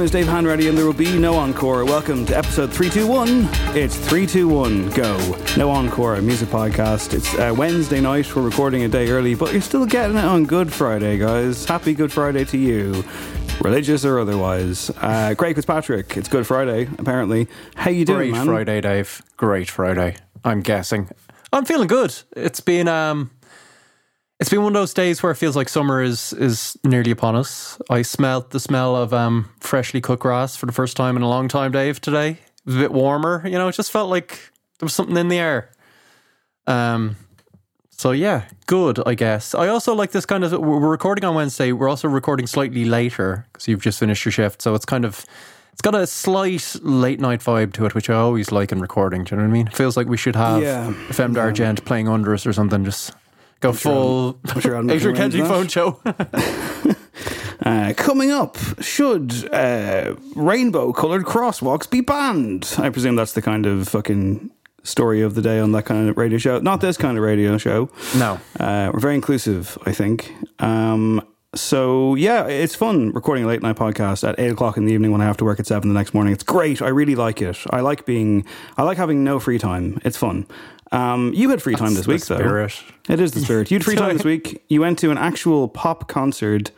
Name is Dave Hanratty, and there will be no encore. Welcome to episode 321. It's 321 Go. No encore, a music podcast. It's uh, Wednesday night. We're recording a day early, but you're still getting it on Good Friday, guys. Happy Good Friday to you, religious or otherwise. Uh, Craig Fitzpatrick, it's Good Friday, apparently. How you doing, Great man? Friday, Dave. Great Friday. I'm guessing. I'm feeling good. It's been um it's been one of those days where it feels like summer is is nearly upon us. I smelled the smell of um freshly cut grass for the first time in a long time, Dave, today. It was a bit warmer, you know, it just felt like there was something in the air. Um so yeah, good, I guess. I also like this kind of we're recording on Wednesday. We're also recording slightly later because you've just finished your shift, so it's kind of it's got a slight late night vibe to it, which I always like in recording. Do you know what I mean? It feels like we should have Yeah. Femme d'Argent playing under us or something. Just go full I'm sure I'm Adrian Kennedy phone show. Uh, coming up, should uh, rainbow coloured crosswalks be banned? I presume that's the kind of fucking story of the day on that kind of radio show. Not this kind of radio show. no. Uh, we're very inclusive, I think. Um, so yeah, it's fun recording a late night podcast at eight o'clock in the evening when I have to work at seven the next morning. It's great. I really like it. I like being. I like having no free time. It's fun. Um, you had free time this the week, though. It is the spirit. You had free time this week. You went to an actual pop concert.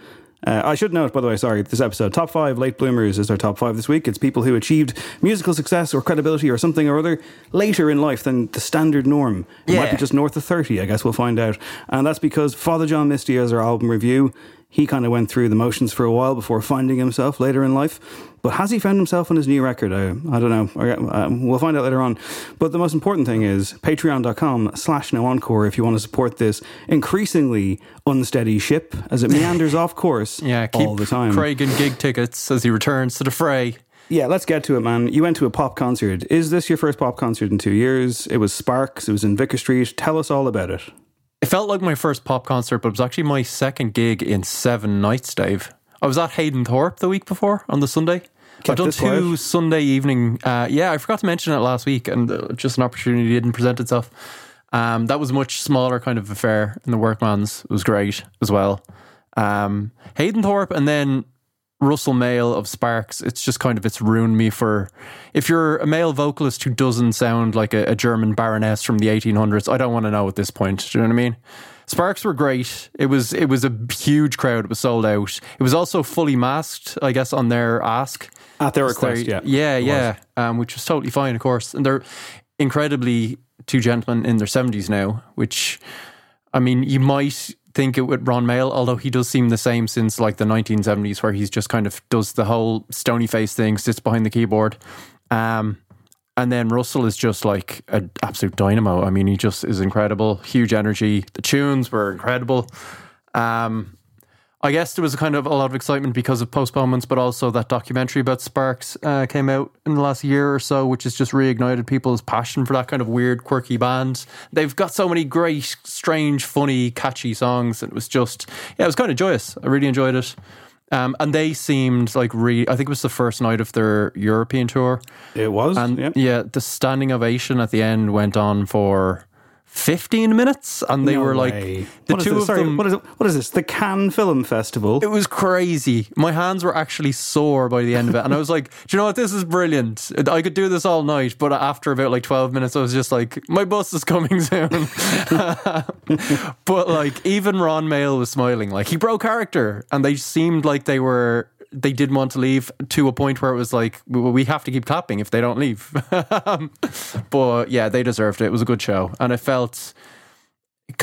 Uh, I should note, by the way, sorry, this episode, top five late bloomers is our top five this week. It's people who achieved musical success or credibility or something or other later in life than the standard norm. It might be just north of 30, I guess we'll find out. And that's because Father John Misty, as our album review, he kind of went through the motions for a while before finding himself later in life. But has he found himself on his new record? I, I don't know. I- uh, we'll find out later on. But the most important thing is patreon.com slash no encore if you want to support this increasingly unsteady ship as it meanders off course Yeah, keep all the time. Craig and gig tickets as he returns to the fray. Yeah, let's get to it, man. You went to a pop concert. Is this your first pop concert in two years? It was Sparks. It was in Vicar Street. Tell us all about it. It felt like my first pop concert, but it was actually my second gig in seven nights, Dave. I was at Hayden Thorpe the week before on the Sunday. Kept I've done two. Sunday evening. Uh, yeah, I forgot to mention it last week, and uh, just an opportunity didn't present itself. Um, that was a much smaller kind of affair in the Workman's. It was great as well. Um, Hayden Thorpe and then Russell Mael of Sparks. It's just kind of it's ruined me for if you're a male vocalist who doesn't sound like a, a German baroness from the 1800s. I don't want to know at this point. Do you know what I mean? Sparks were great. It was it was a huge crowd. It was sold out. It was also fully masked, I guess, on their ask. At their It's their- request, yeah. yeah, yeah, um, which was totally fine, of course. And they're incredibly two gentlemen in their seventies now, which I mean, you might think it with Ron Mael, although he does seem the same since like the 1970s, where he's just kind of does the whole stony face thing, sits behind the keyboard. Um, and then Russell is just like an absolute dynamo. I mean, he just is incredible, huge energy. The tunes were incredible. Um, I guess there was a kind of a lot of excitement because of postponements, but also that documentary about Sparks uh, came out in the last year or so, which has just reignited people's passion for that kind of weird, quirky band. They've got so many great, strange, funny, catchy songs. And it was just, yeah, it was kind of joyous. I really enjoyed it. Um, and they seemed like really, I think it was the first night of their European tour. It was, And yeah. yeah, the standing ovation at the end went on for 15 minutes. And they No were like, way. the What is two this? of Sorry, them. What is, it? what is this? The Cannes Film Festival? It was crazy. My hands were actually sore by the end of it. And I was like, do you know what? This is brilliant. I could do this all night. But after about like 12 minutes, I was just like, my bus is coming soon. but like, even Ron Mael was smiling. Like, he broke character. And they seemed like they were. They didn't want to leave to a point where it was like, "Well, we have to keep clapping if they don't leave. but yeah, they deserved it. It was a good show. And I felt.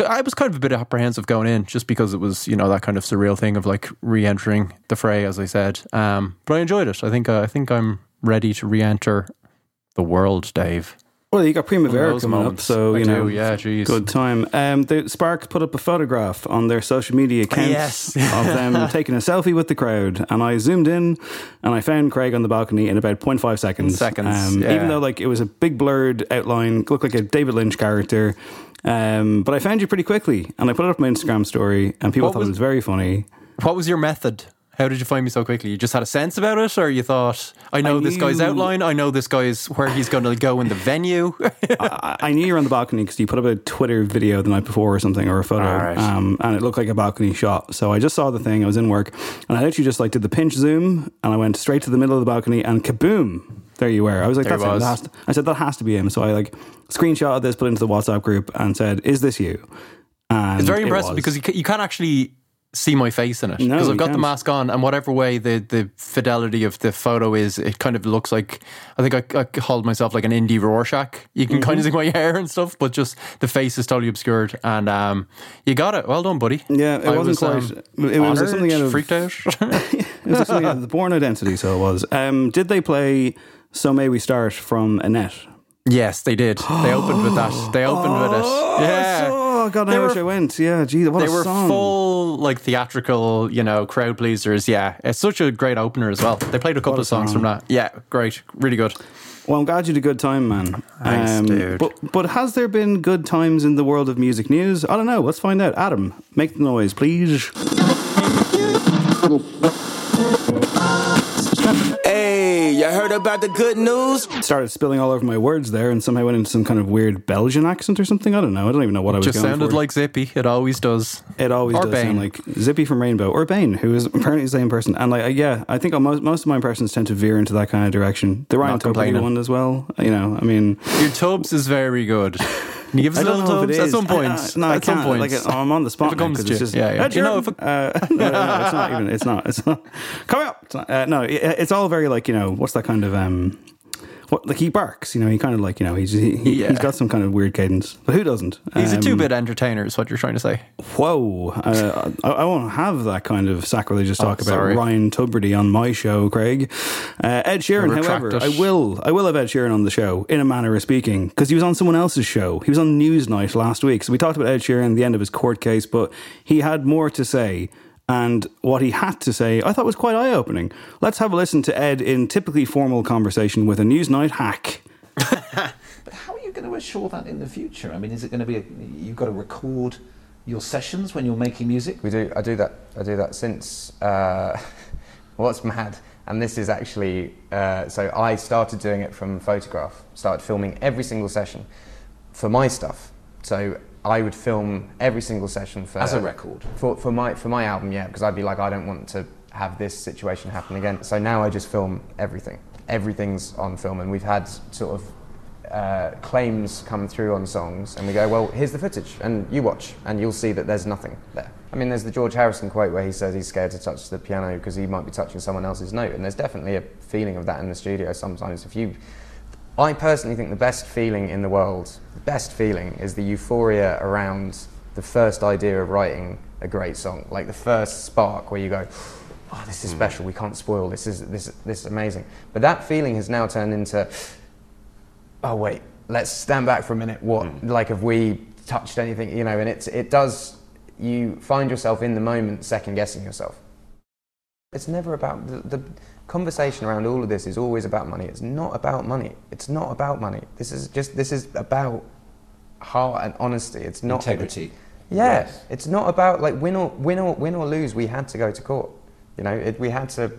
I was kind of a bit apprehensive going in just because it was, you know, that kind of surreal thing of like re-entering the fray, as I said. Um, but I enjoyed it. I think uh, I think I'm ready to re-enter the world, Dave. Well, you got Primavera coming up, moments. so I you do, know, yeah, geez. good time. Um, the Sparks put up a photograph on their social media accounts Yes. of them taking a selfie with the crowd, and I zoomed in and I found Craig on the balcony in about 0.5 seconds. Seconds, um, yeah. even though like it was a big blurred outline, looked like a David Lynch character. Um, but I found you pretty quickly, and I put it up on my Instagram story, and people What thought was- it was very funny. What was your method? How did you find me so quickly? You just had a sense about it, or you thought, I know I this guy's outline, I know this guy's where he's going to go in the venue. I, I knew you were on the balcony because you put up a Twitter video the night before or something, or a photo, Alright. um, and it looked like a balcony shot. So I just saw the thing. I was in work, and I literally just like did the pinch zoom, and I went straight to the middle of the balcony, and kaboom! There you were. I was like, There "That's him. That has to-" I said that has to be him. So I like screenshotted this, put it into the WhatsApp group, and said, "Is this you?" And It's very impressive was. because you, you can't actually see my face in it No, because I've got the can't. mask on and whatever way the, the fidelity of the photo is it kind of looks like I think I, I called myself like an indie Rorschach you can Mm-hmm. kind of see my hair and stuff but just the face is totally obscured and um, you got it well done buddy Yeah, it I wasn't was, quite. um, it was something out of freaked out it was something out of the Bourne Identity. So it was. Um, did they play "So May We Start" from Annette? yes they did they opened with that they opened with it yeah Oh God, They I wish I went. Yeah, geez, what they a were song. full like theatrical, you know, crowd pleasers. Yeah, it's such a great opener as well. They played a couple What a of songs song. from that. Yeah, great, really good. Well, I'm glad you had a good time, man. Um, Thanks, dude. But but has there been good times in the world of music news? I don't know. Let's find out. Adam, make the noise, please. Hey, you heard about the good news? Started spilling all over my words there, and somehow went into some kind of weird Belgian accent or something. I don't know. I don't even know what I was Just sounded for. like Zippy. It always does. It always Or does sound like Zippy from Rainbow or Bane, who is apparently the same person. And like, uh, yeah, I think most most of my impressions tend to veer into that kind of direction. The Ryan Not Tubridy complaining. one as well. You know, I mean, Your Tubbs is very good. Can you give us I a little it at some point? I- I- no, at some point. Like, I'm on the spot If it now comes 'cause to it's just Yeah, yeah. Ed You know, if it- uh, no, no, it's not even. It's not. It's not. Coming up. It's not, uh, no, it, it's all very like you know. What's that kind of um. What like he barks, you know. He kind of like you know. He's he, Yeah. has got some kind of weird cadence, but who doesn't? He's a Um, two-bit entertainer, is what you're trying to say. Whoa! Uh, I, I won't have that kind of sacrilegious talk about Oh, sorry. Ryan Tubridy on my show, Craig. Uh, Ed Sheeran, I however, it. I will, I will have Ed Sheeran on the show in a manner of speaking because he was on someone else's show. He was on Newsnight last week, so we talked about Ed Sheeran, the end of his court case, but he had more to say. And what he had to say, I thought was quite eye opening. Let's have a listen to Ed in typically formal conversation with a Newsnight hack. But how are you going to assure that in the future? I mean, is it going to be a, you've got to record your sessions when you're making music? We do. I do that. I do that since. Uh, what's mad? And this is actually. Uh, so I started doing it from photograph. Started filming every single session for my stuff. So I would film every single session for As a record? for for my for my album. Yeah, because I'd be like, I don't want to have this situation happen again. So now I just film everything. Everything's on film, and we've had sort of uh, claims come through on songs, and we go, well, here's the footage, and you watch, and you'll see that there's nothing there. I mean, there's the George Harrison quote where he says he's scared to touch the piano because he might be touching someone else's note, and there's definitely a feeling of that in the studio sometimes. If you, I personally think the best feeling in the world, the best feeling is the euphoria around the first idea of writing a great song. Like the first spark where you go, oh, this is hmm. special. We can't spoil. This is this this is amazing. But that feeling has now turned into, oh wait, let's stand back for a minute. What hmm. like have we touched anything? You know, and it's it does. You find yourself in the moment second guessing yourself. It's never about the, the conversation around all of this is always about money. It's not about money. It's not about money. This is just this is about heart and honesty. It's not Integrity. yeah, Yes. it's not about like win or win or win or lose. We had to go to court. You know, it, we had to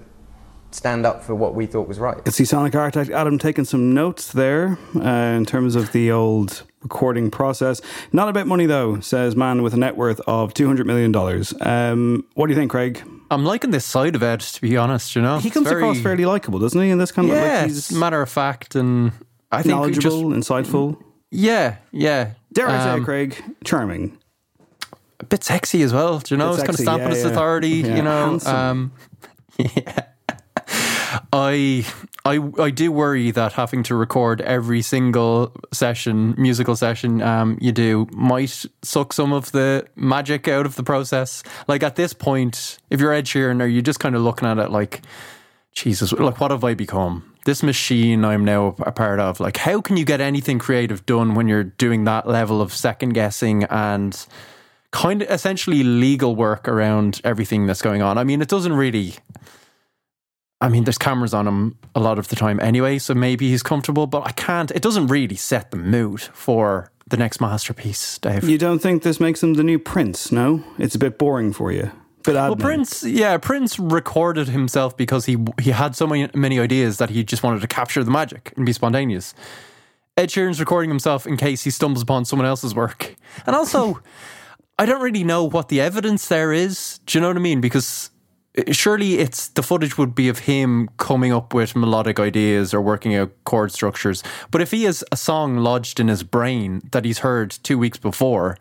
stand up for what we thought was right. Could see Sonic architect Adam taking some notes there uh, in terms of the old recording process. Not about money though, says man with a net worth of two hundred million dollars. Um, what do you think, Craig? I'm liking this side of Ed, to be honest. You know, He comes very- across fairly likable, doesn't he? In this kind of yeah, like he's matter of fact, and I think we just knowledgeable, insightful. yeah, yeah. Dare I say, Um, Craig, charming. a bit sexy as well. Do you know, Bit it's kind of sexy, stamping yeah, its yeah. authority. Yeah, You know, handsome. um, yeah. I, I, I do worry that having to record every single session, musical session, um, you do might suck some of the magic out of the process. Like at this point, if you're Ed Sheeran, are you just kind of looking at it like, Jesus, like what have I become? This machine I'm now a part of. Like, how can you get anything creative done when you're doing that level of second guessing and kind of essentially legal work around everything that's going on? I mean, it doesn't really. I mean, there's cameras on him a lot of the time anyway, so maybe he's comfortable, but I can't. It doesn't really set the mood for the next masterpiece, Dave. You don't think this makes him the new Prince? No, it's a bit boring for you. But Well. Prince, yeah, Prince recorded himself because he he had so many many ideas that he just wanted to capture the magic and be spontaneous. Ed Sheeran's recording himself in case he stumbles upon someone else's work, and also, I don't really know what the evidence there is. Do you know what I mean? Because surely it's the footage would be of him coming up with melodic ideas or working out chord structures. But if he has a song lodged in his brain that he's heard two weeks before,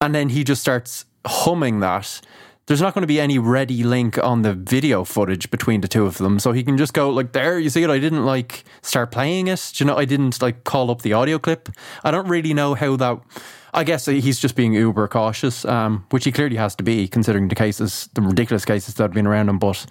and then he just starts humming that. There's not going to be any ready link on the video footage between the two of them, so he can just go like, "There, you see it. I didn't like start playing it. Do you know? I didn't like call up the audio clip. I don't really know how that. I guess he's just being uber cautious, um, which he clearly has to be, considering the cases, the ridiculous cases that have been around him. But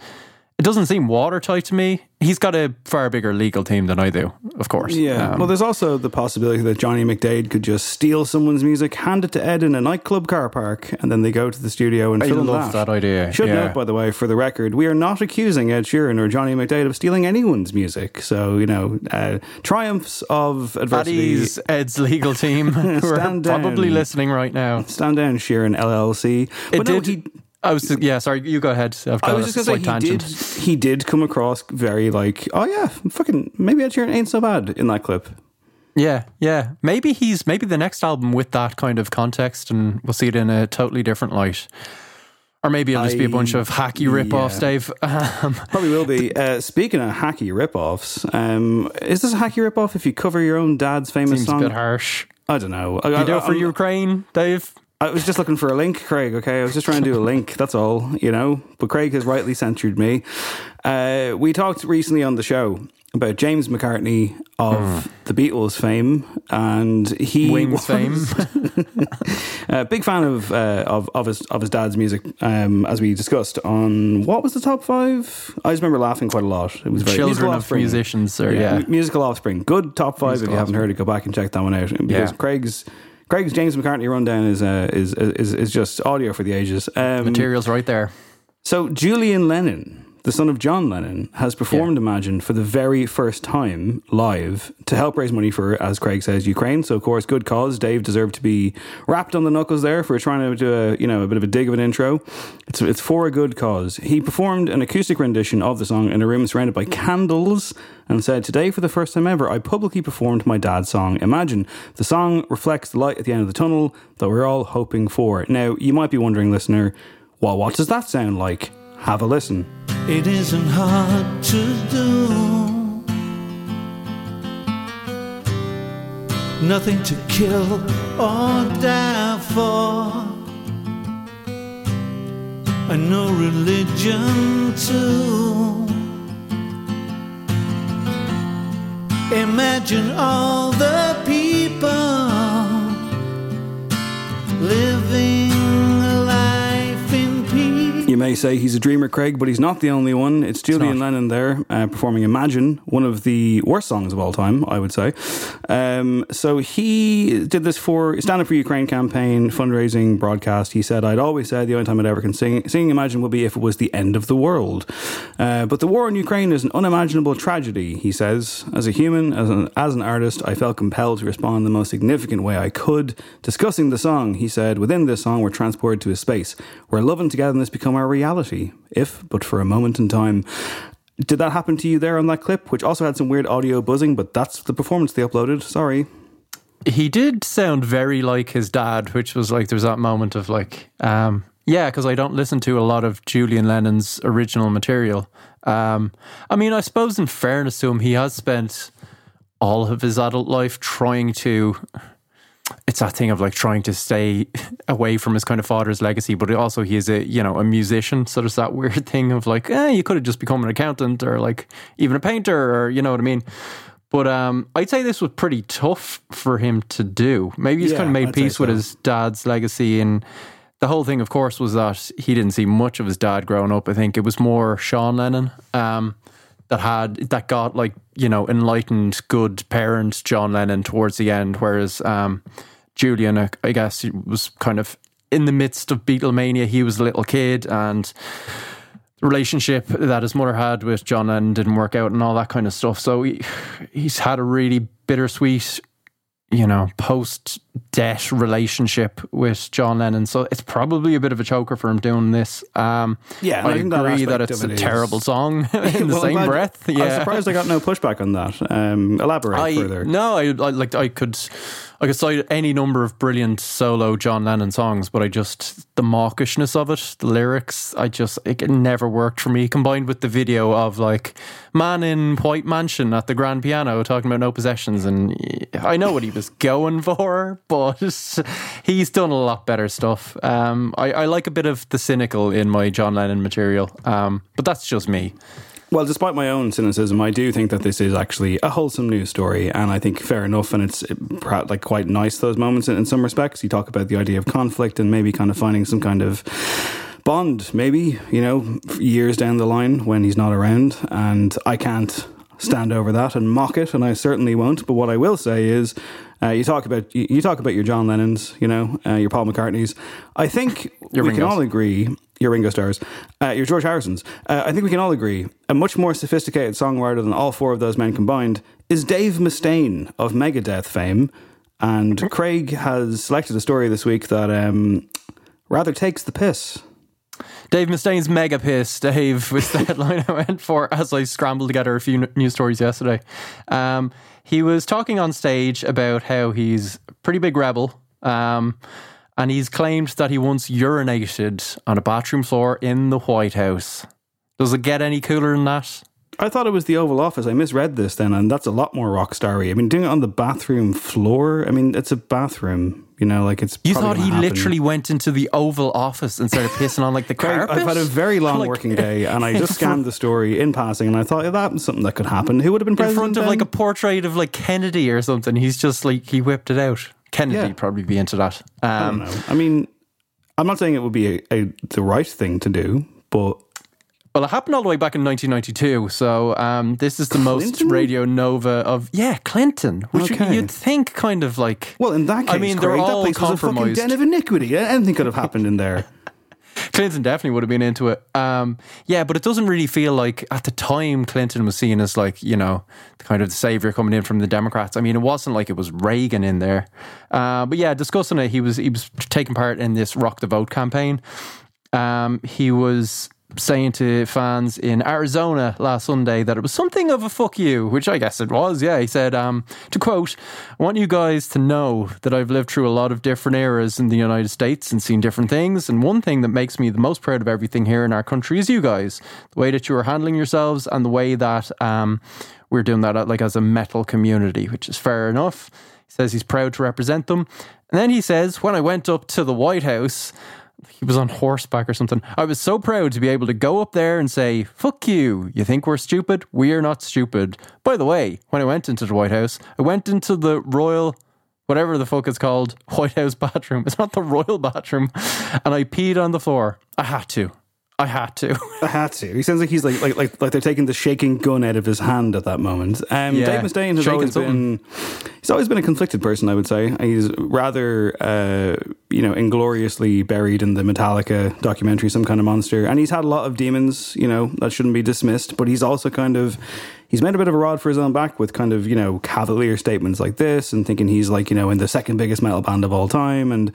it doesn't seem watertight to me. He's got a far bigger legal team than I do, of course. Yeah. Um, well, there's also the possibility that Johnny McDaid could just steal someone's music, hand it to Ed in a nightclub car park, and then they go to the studio and I film love that idea, Should yeah. note, by the way, for the record, we are not accusing Ed Sheeran or Johnny McDaid of stealing anyone's music. So you know, uh, triumphs of adversity. That is Ed's legal team who are Stand probably listening right now. Stand down, Sheeran LLC. It no, did. he- I was yeah. Sorry, you go ahead. I've got I was just gonna say slight he did. He did come across very like, oh yeah, fucking maybe Ed Sheeran ain't so bad in that clip. Yeah, yeah. Maybe he's maybe the next album with that kind of context, and we'll see it in a totally different light. Or maybe it'll just be a bunch of hacky rip-offs, yeah. Dave. Um, Probably will be. Uh, speaking of hacky rip-offs, um, is this a hacky rip-off if you cover your own dad's famous seems a song? bit harsh. I don't know. I, You do it for I'm- Ukraine, Dave. I was just looking for a link, Craig. Okay, I was just trying to do a link. That's all, you know. But Craig has rightly censured me. Uh, we talked recently on the show about James McCartney of the Beatles fame, and he. Wings was fame. a big fan of uh, of of his of his dad's music. Um, as we discussed on what was the top five? I just remember laughing quite a lot. It was very Children of offspring. musicians, or yeah. mu- musical offspring. Good top five. Musical if you haven't heard it, go back and check that one out because Yeah. Craig's. Craig's James McCartney rundown is uh, is is is just audio for the ages. Um, Materials right there. so Julian Lennon, the son of John Lennon, has performed Imagine for the very first time live to help raise money for, as Craig says, Ukraine. So of course, good cause. Dave deserved to be rapped on the knuckles there for trying to do a you know a bit of a dig of an intro. It's it's for a good cause. He performed an acoustic rendition of the song in a room surrounded by candles and said, "Today, for the first time ever, I publicly performed my dad's song. Imagine the song reflects the light at the end of the tunnel that we're all hoping for." Now, you might be wondering, listener. Well, what does that sound like? Have a listen. It isn't hard to do. Nothing to kill or die for. And no religion too. Imagine all the people living may say he's a dreamer, Craig, but he's not the only one. It's Julian Lennon there uh, performing Imagine, one of the worst songs of all time, I would say. Um, so he did this for Stand Up for Ukraine campaign, fundraising broadcast. He said, I'd always said the only time I'd ever can sing, sing Imagine would be if it was the end of the world. Uh, but the war in Ukraine is an unimaginable tragedy, he says. As a human, as an, as an artist, I felt compelled to respond in the most significant way I could. Discussing the song, he said, within this song, we're transported to a space where love and togetherness become our reality, if but for a moment in time. Did that happen to you there on that clip, which also had some weird audio buzzing, but that's the performance they uploaded? Sorry. He did sound very like his dad, which was like there's that moment of like, um, yeah, because I don't listen to a lot of Julian Lennon's original material. Um, I mean, I suppose in fairness to him, he has spent all of his adult life trying to it's that thing of like trying to stay away from his kind of father's legacy, but also he is a you know a musician, so there's that weird thing of like, eh, you could have just become an accountant or like even a painter or you know what I mean. But um, I'd say this was pretty tough for him to do. Maybe he's Yeah, kind of made I'd peace with his dad's legacy and. The whole thing, of course, was that he didn't see much of his dad growing up. I think it was more Sean Lennon um, that had that got like you know enlightened, good parent John Lennon towards the end, whereas um, Julian, uh, I guess, was kind of in the midst of Beatlemania. He was a little kid, and the relationship that his mother had with John Lennon didn't work out, and all that kind of stuff. So he he's had a really bittersweet, you know, post death relationship with John Lennon. So it's probably a bit of a choker for him doing this. Um, Yeah, I I that agree that, aspect it's a terrible is- song in the Well, same glad- breath. I'm surprised I got no pushback on that. Um, elaborate I, further. No, I, I like I could I could cite any number of brilliant solo John Lennon songs, but I just the mawkishness of it, the lyrics, I just it never worked for me. Combined with the video of like man in white mansion at the grand piano talking about no possessions, and I know what he was going for, but he's done a lot better stuff. Um, I, I like a bit of the cynical in my John Lennon material, um, but that's just me. Well, despite my own cynicism, I do think that this is actually a wholesome news story, and I think fair enough. And it's like quite nice those moments in, in some respects. You talk about the idea of conflict and maybe kind of finding some kind of bond, maybe you know, years down the line when he's not around. And I can't stand over that and mock it, and I certainly won't. But what I will say is, uh, you talk about you, you talk about your John Lennons, you know, uh, your Paul McCartneys. I think Your we can all agree. Your Ringo Starrs, uh, your George Harrisons. Uh, I think we can all agree a much more sophisticated songwriter than all four of those men combined is Dave Mustaine of Megadeth fame. And Craig has selected a story this week that um, rather takes the piss. Dave Mustaine's mega piss, Dave, was the headline I went for as I scrambled together a few news stories yesterday. Um, he was talking on stage about how he's a pretty big rebel. Um, and he's claimed that he once urinated on a bathroom floor in the White House. Does it get any cooler than that? I thought it was the Oval Office. I misread this then, and that's a lot more rock starry. I mean, doing it on the bathroom floor. I mean, it's a bathroom. You know, like it's. You thought he happen. literally went into the Oval Office and started pissing on like the carpet? I've had a very long Like- working day, and I just scanned the story in passing, and I thought yeah, that was something that could happen. Who would have been in front of then? like a portrait of like Kennedy or something. He's just like he whipped it out. Kennedy Yeah. probably be into that. I Um, don't know. I mean, I'm not saying it would be a, a, the right thing to do, but Well, it happened all the way back in 1992. So um, this is the most Radio Nova of yeah Clinton, which Okay. you'd think kind of like. well, in that case, I mean, they're all that place was a fucking den of iniquity. Anything could have happened in there. Clinton definitely would have been into it. Um, yeah, but it doesn't really feel like at the time Clinton was seen as like you know the kind of the savior coming in from the Democrats. I mean, it wasn't like it was Reagan in there. Uh, but yeah, discussing it, he was he was taking part in this Rock the Vote campaign. Um, he was saying to fans in Arizona last Sunday that it was something of a fuck you, which I guess it was. Yeah, he said, um, to quote, I want you guys to know that I've lived through a lot of different eras in the United States and seen different things. And one thing that makes me the most proud of everything here in our country is you guys, the way that you are handling yourselves and the way that um, we're doing that uh, like as a metal community, which is fair enough. He says he's proud to represent them. And then he says, when I went up to the White House, he was on horseback or something. I was so proud to be able to go up there and say, fuck you. You think we're stupid? We are not stupid. By the way, when I went into the White House, I went into the royal, whatever the fuck it's called, White House bathroom. It's not the royal bathroom. And I peed on the floor. I had to. I had to. I had to. He sounds like he's like like like, like they're taking the shaking gun out of his hand at that moment. Um, Yeah, Dave Mustaine has shaking always something. been he's always been a conflicted person. I would say he's rather uh, you know ingloriously buried in the Metallica documentary, some kind of monster, and he's had a lot of demons. You know that shouldn't be dismissed, but he's also kind of he's made a bit of a rod for his own back with kind of you know cavalier statements like this and thinking he's like you know in the second biggest metal band of all time and.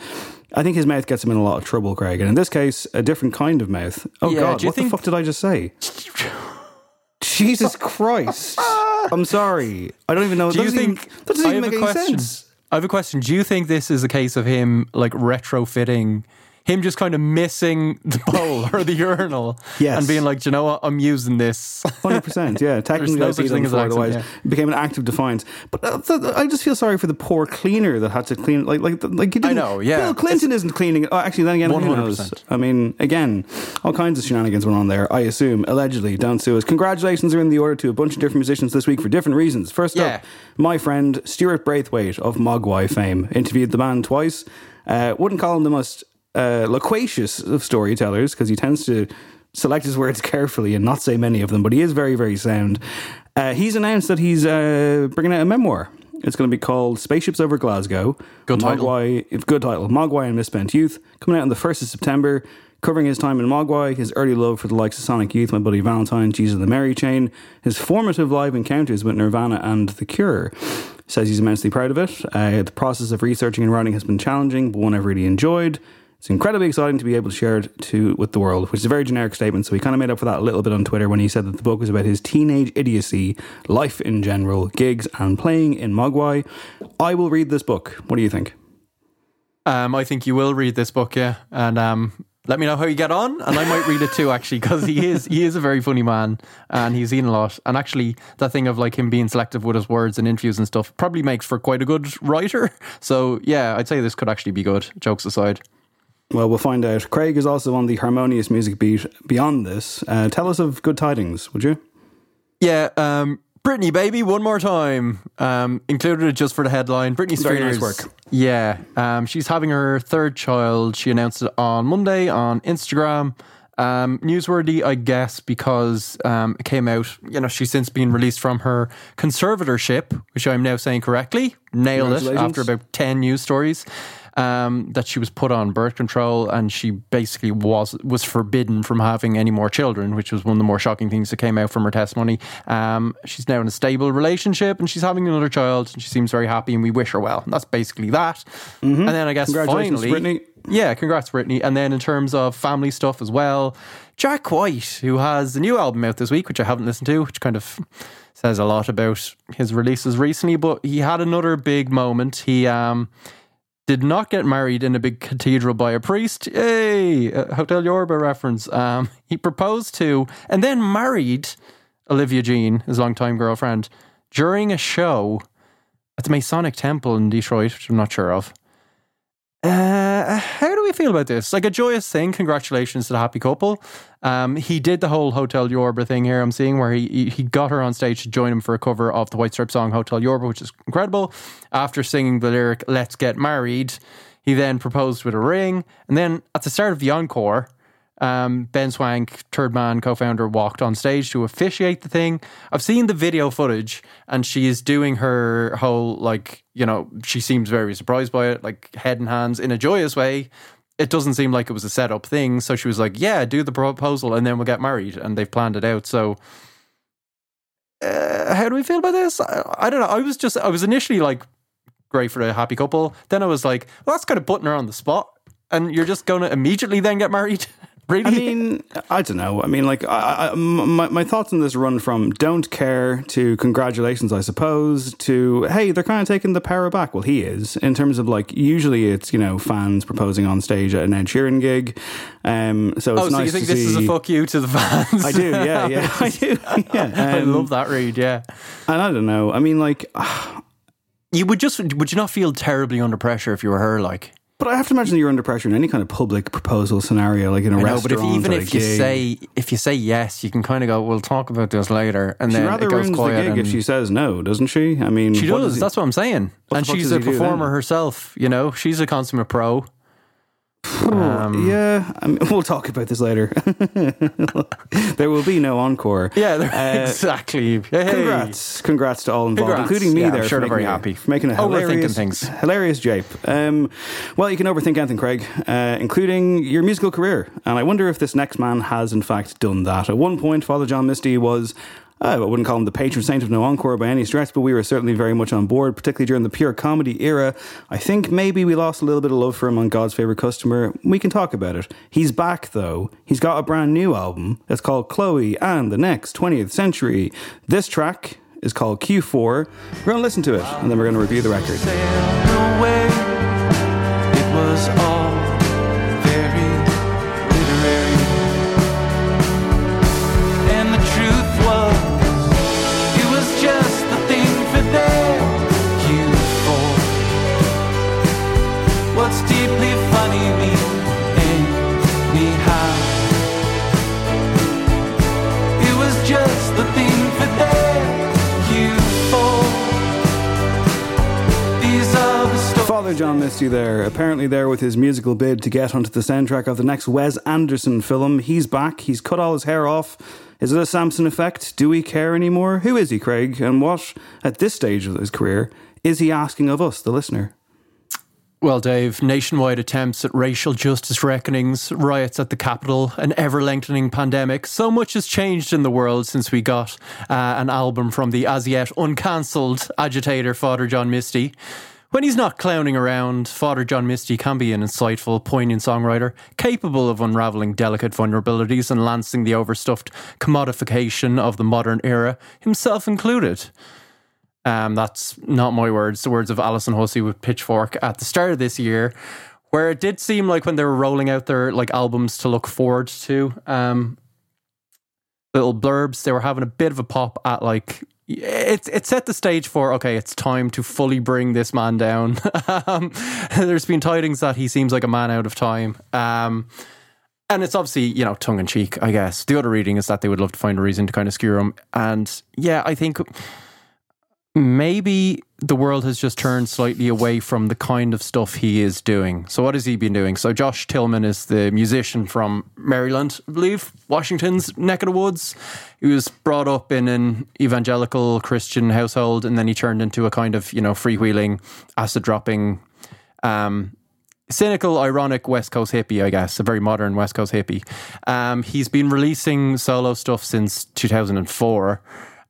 I think his mouth gets him in a lot of trouble, Craig. And in this case, a different kind of mouth. Oh Yeah, God, what think- the fuck did I just say? Jesus Christ! I'm sorry. I don't even know. Do you doesn't even- think that doesn't even make any question. sense? I have a question. Do you think this is a case of him like retrofitting him just kind of missing the bowl or the urinal Yes. and being like, "Do you know what? I'm using this. Hundred percent, yeah. Technically, no I such thing as accident, otherwise it became an act of defiance. But uh, th- I just feel sorry for the poor cleaner that had to clean. Like, like, like he didn't. know, yeah. Bill Clinton isn't cleaning. it. Oh, actually, then again, who knows? 100%. I mean, again, all kinds of shenanigans went on there. I assume, allegedly. Don't sue us. Congratulations are in the order to a bunch of different musicians this week for different reasons. First Yeah. up, my friend Stuart Braithwaite of Mogwai fame interviewed the band twice. Uh, wouldn't call him the most uh, loquacious of storytellers because he tends to select his words carefully and not say many of them, but he is very, very sound. Uh, he's announced that he's uh, bringing out a memoir. It's going to be called Spaceships Over Glasgow. Good title. Mogwai, good title. Mogwai and Misspent Youth coming out on the first of September, covering his time in Mogwai, his early love for the likes of Sonic Youth, My Bloody Valentine, Jesus and the Mary Chain, his formative live encounters with Nirvana and The Cure. Says he's immensely proud of it. Uh, the process of researching and writing has been challenging, but one I've really enjoyed. It's incredibly exciting to be able to share it to with the world, which is a very generic statement. So he kind of made up for that a little bit on Twitter when he said that the book was about his teenage idiocy, life in general, gigs, and playing in Mogwai. I will read this book. What do you think? Um, I think you will read this book, yeah, and um, let me know how you get on, and I might read it too, actually, because he is he is a very funny man, and he's seen a lot, and actually that thing of like him being selective with his words and interviews and stuff probably makes for quite a good writer. So yeah, I'd say this could actually be good. Jokes aside. Well, we'll find out. Craig is also on the harmonious music beat beyond this. Uh, tell us of good tidings, would you? Yeah, um, Britney, baby, one more time. Um, included it just for the headline. Britney Very nice work. Yeah, um, she's having her third child. She announced it on Monday on Instagram. Um, newsworthy, I guess, because um, it came out. You know, she's since been released from her conservatorship, which I'm now saying correctly. Nailed it after about ten news stories. Um, that she was put on birth control and she basically was was forbidden from having any more children, which was one of the more shocking things that came out from her testimony. Um, she's now in a stable relationship and she's having another child and she seems very happy and we wish her well. And that's basically that. And then I guess Mm-hmm. Congratulations, finally, Britney. yeah, congrats, Britney. And then in terms of family stuff as well, Jack White, who has a new album out this week, which I haven't listened to, which kind of says a lot about his releases recently, but he had another big moment. He um did not get married in a big cathedral by a priest. Yay! A Hotel Yorba reference. Um, he proposed to and then married Olivia Jean, his longtime girlfriend, during a show at the Masonic Temple in Detroit, which I'm not sure of. Uh, how do we feel about this? Like a joyous thing. Congratulations to the happy couple. Um, he did the whole Hotel Yorba thing here. I'm seeing where he he- got her on stage to join him for a cover of the White Stripes song Hotel Yorba, which is incredible. After singing the lyric "Let's get married," he then proposed with a ring, and then at the start of the encore, um, Ben Swank, Third Man co-founder, walked on stage to officiate the thing. I've seen the video footage, and she is doing her whole like you know she seems very surprised by it, like head and hands in a joyous way. It doesn't seem like it was a set up thing, so she was like, "Yeah, do the proposal, and then we'll get married," and they've planned it out. So. Uh, how do we feel about this? I, I don't know. I was just, I was initially like, great for a happy couple. Then I was like, well, that's kind of putting her on the spot. And you're just going to immediately then get married? really? I mean, I don't know. I mean, like, I, I, my, my thoughts on this run from don't care to congratulations, I suppose, to hey, they're kind of taking the power back. Well, he is, in terms of like, usually it's, you know, fans proposing on stage at an Ed Sheeran gig. Um, so it's oh, so nice you think this is a fuck you to the fans? I do, yeah, yeah, I do, yeah. I Um, love that read, yeah. And I don't know. I mean, like, You would just, would you not feel terribly under pressure if you were her, like? But I have to imagine you're under pressure in any kind of public proposal scenario, like in a I know, restaurant. but if, even if you gig. say if you say yes, you can kind of go, "We'll talk about this later," and she then rather it goes ruins the gig if she says no, doesn't she? I mean, she what does. he- That's what I'm saying. And she's a he do then? performer herself. You know, she's a consummate pro. Um, yeah, I mean, we'll talk about this later. there will be no encore. Yeah, Uh, exactly. Hey. Congrats, congrats to all involved, Congrats. including me. Yeah, there, I'm sure for they're very making a- happy. for making a hilarious, things. hilarious jape. Um, well, you can overthink anything, Craig, uh, including your musical career. And I wonder if this next man has in fact done that. At one point, Father John Misty was. Uh, I wouldn't call him the patron saint of no encore by any stretch, but we were certainly very much on board, particularly during the pure comedy era. I think maybe we lost a little bit of love for him on God's Favorite Customer. We can talk about it. He's back though. He's got a brand new album. It's called Chloe and the Next 20th Century. This track is called Q4. We're going to listen to it and then we're going to review the record. Father John Misty there, apparently there with his musical bid to get onto the soundtrack of the next Wes Anderson film. He's back, he's cut all his hair off. Is it a Samson effect? Do we care anymore? Who is he, Craig? And what, at this stage of his career, is he asking of us, the listener? Well, Dave, nationwide attempts at racial justice reckonings, riots at the Capitol, an ever lengthening pandemic. So much has changed in the world since we got uh, an album from the as yet uncancelled agitator Father John Misty. When he's not clowning around, Father John Misty can be an insightful, poignant songwriter, capable of unravelling delicate vulnerabilities and lancing the overstuffed commodification of the modern era, himself included. Um, that's not my words, the words of Allison Hussey with Pitchfork at the start of this year, where it did seem like when they were rolling out their like albums to look forward to, um, little blurbs, they were having a bit of a pop at like it, it set the stage for okay, it's time to fully bring this man down. um, there's been tidings that he seems like a man out of time. Um, and it's obviously, you know, tongue in cheek, I guess. The other reading is that they would love to find a reason to kind of skewer him. And yeah, I think maybe the world has just turned slightly away from the kind of stuff he is doing. So, what has he been doing? So, Josh Tillman is the musician from Maryland, I believe, Washington's neck of the woods. He was brought up in an evangelical Christian household, and then he turned into a kind of, you know, freewheeling, acid dropping, um, cynical, ironic West Coast hippie, I guess, a very modern West Coast hippie. Um, he's been releasing solo stuff since 2004.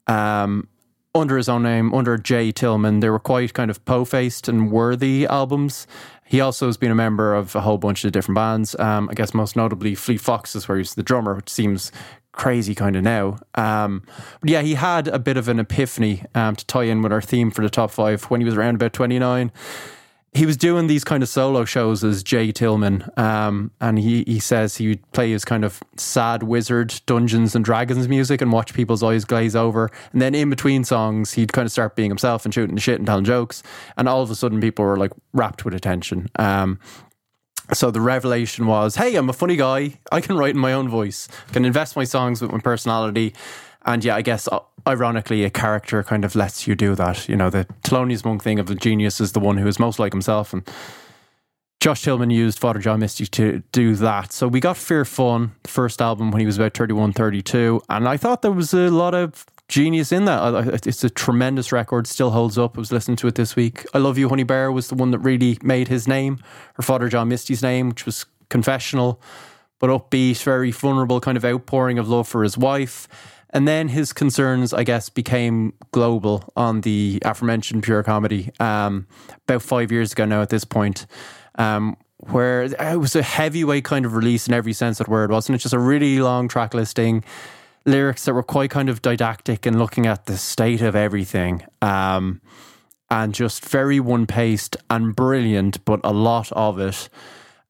Um, under his own name, under Jay Tillman. They were quite kind of po faced and worthy albums. He also has been a member of a whole bunch of different bands. Um, I guess most notably Fleet Foxes, where he's the drummer, which seems crazy kind of now. Um, but yeah, he had a bit of an epiphany um, to tie in with our theme for the top five when he was around about 29 he was doing these kind of solo shows as Jay Tillman, um, and he he says he would play his kind of sad wizard Dungeons and Dragons music and watch people's eyes glaze over, and then in between songs he'd kind of start being himself and shooting the shit and telling jokes, and all of a sudden people were like rapt with attention. Um, so the revelation was, hey, I'm a funny guy. I can write in my own voice. I can invest my songs with my personality. And yeah, I guess uh, ironically, a character kind of lets you do that. You know, the Thelonious Monk thing of the genius is the one who is most like himself. And Josh Tillman used Father John Misty to do that. So we got Fear Fun, first album, when he was about 31, 32. And I thought there was a lot of genius in that. It's a tremendous record, still holds up. I was listening to it this week. I Love You, Honey Bear was the one that really made his name, or Father John Misty's name, which was confessional, but upbeat, very vulnerable kind of outpouring of love for his wife. And then his concerns, I guess, became global on the aforementioned pure comedy um, about five years ago now at this point, um, where it was a heavyweight kind of release in every sense of the word, wasn't it? Just a really long track listing, lyrics that were quite kind of didactic and looking at the state of everything. Um, and just very one paced and brilliant, but a lot of it.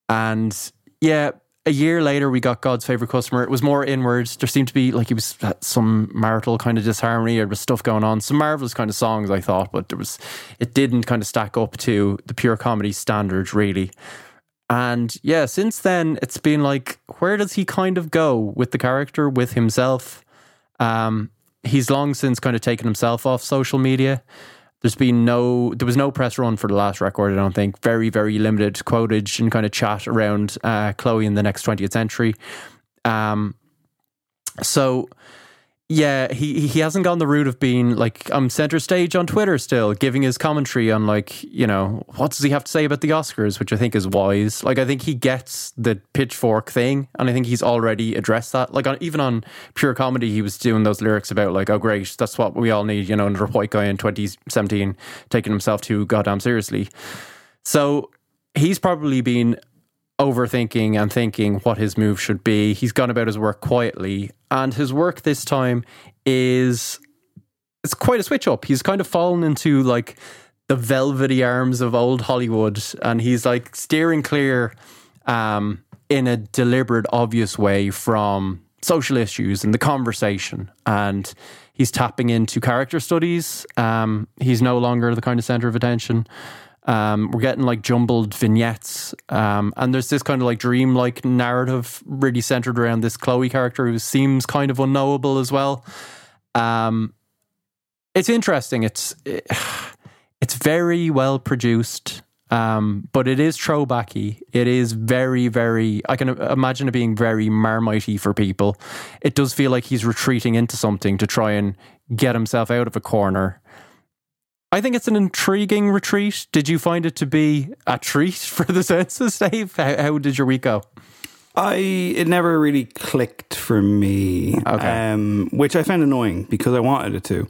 And yeah, a year later, we got God's favorite customer. It was more inwards. There seemed to be like it was uh, some marital kind of disharmony. There was stuff going on. Some marvelous kind of songs, I thought, but there was it didn't kind of stack up to the pure comedy standards, really. And yeah, since then, it's been like, where does he kind of go with the character, with himself? Um, he's long since kind of taken himself off social media. There's been no, there was no press run for the last record. I don't think. Very, very limited quotage and kind of chat around uh, Chloe in the next 20th century. Um, so yeah, he he hasn't gone the route of being like I'm center stage on Twitter still, giving his commentary on like you know what does he have to say about the Oscars, which I think is wise. Like I think he gets the pitchfork thing, and I think he's already addressed that. Like on, even on pure comedy, he was doing those lyrics about like oh great, that's what we all need, you know, another white guy in 2017 taking himself too goddamn seriously. So he's probably been overthinking and thinking what his move should be. He's gone about his work quietly, and his work this time is it's quite a switch up. He's kind of fallen into like the velvety arms of old Hollywood, and he's like steering clear um, in a deliberate, obvious way from social issues and the conversation. And he's tapping into character studies. Um, he's no longer the kind of center of attention. Um, we're getting like jumbled vignettes, um, and there's this kind of like dream-like narrative, really centered around this Chloe character who seems kind of unknowable as well. Um, it's interesting. It's it's very well produced, um, but it is throwbacky. It is very, very. I can imagine it being very marmitey for people. It does feel like he's retreating into something to try and get himself out of a corner. I think it's an intriguing retreat. Did you find it to be a treat for the senses, Dave? How, how did your week go? I it never really clicked for me, Okay. um, which I found annoying because I wanted it to.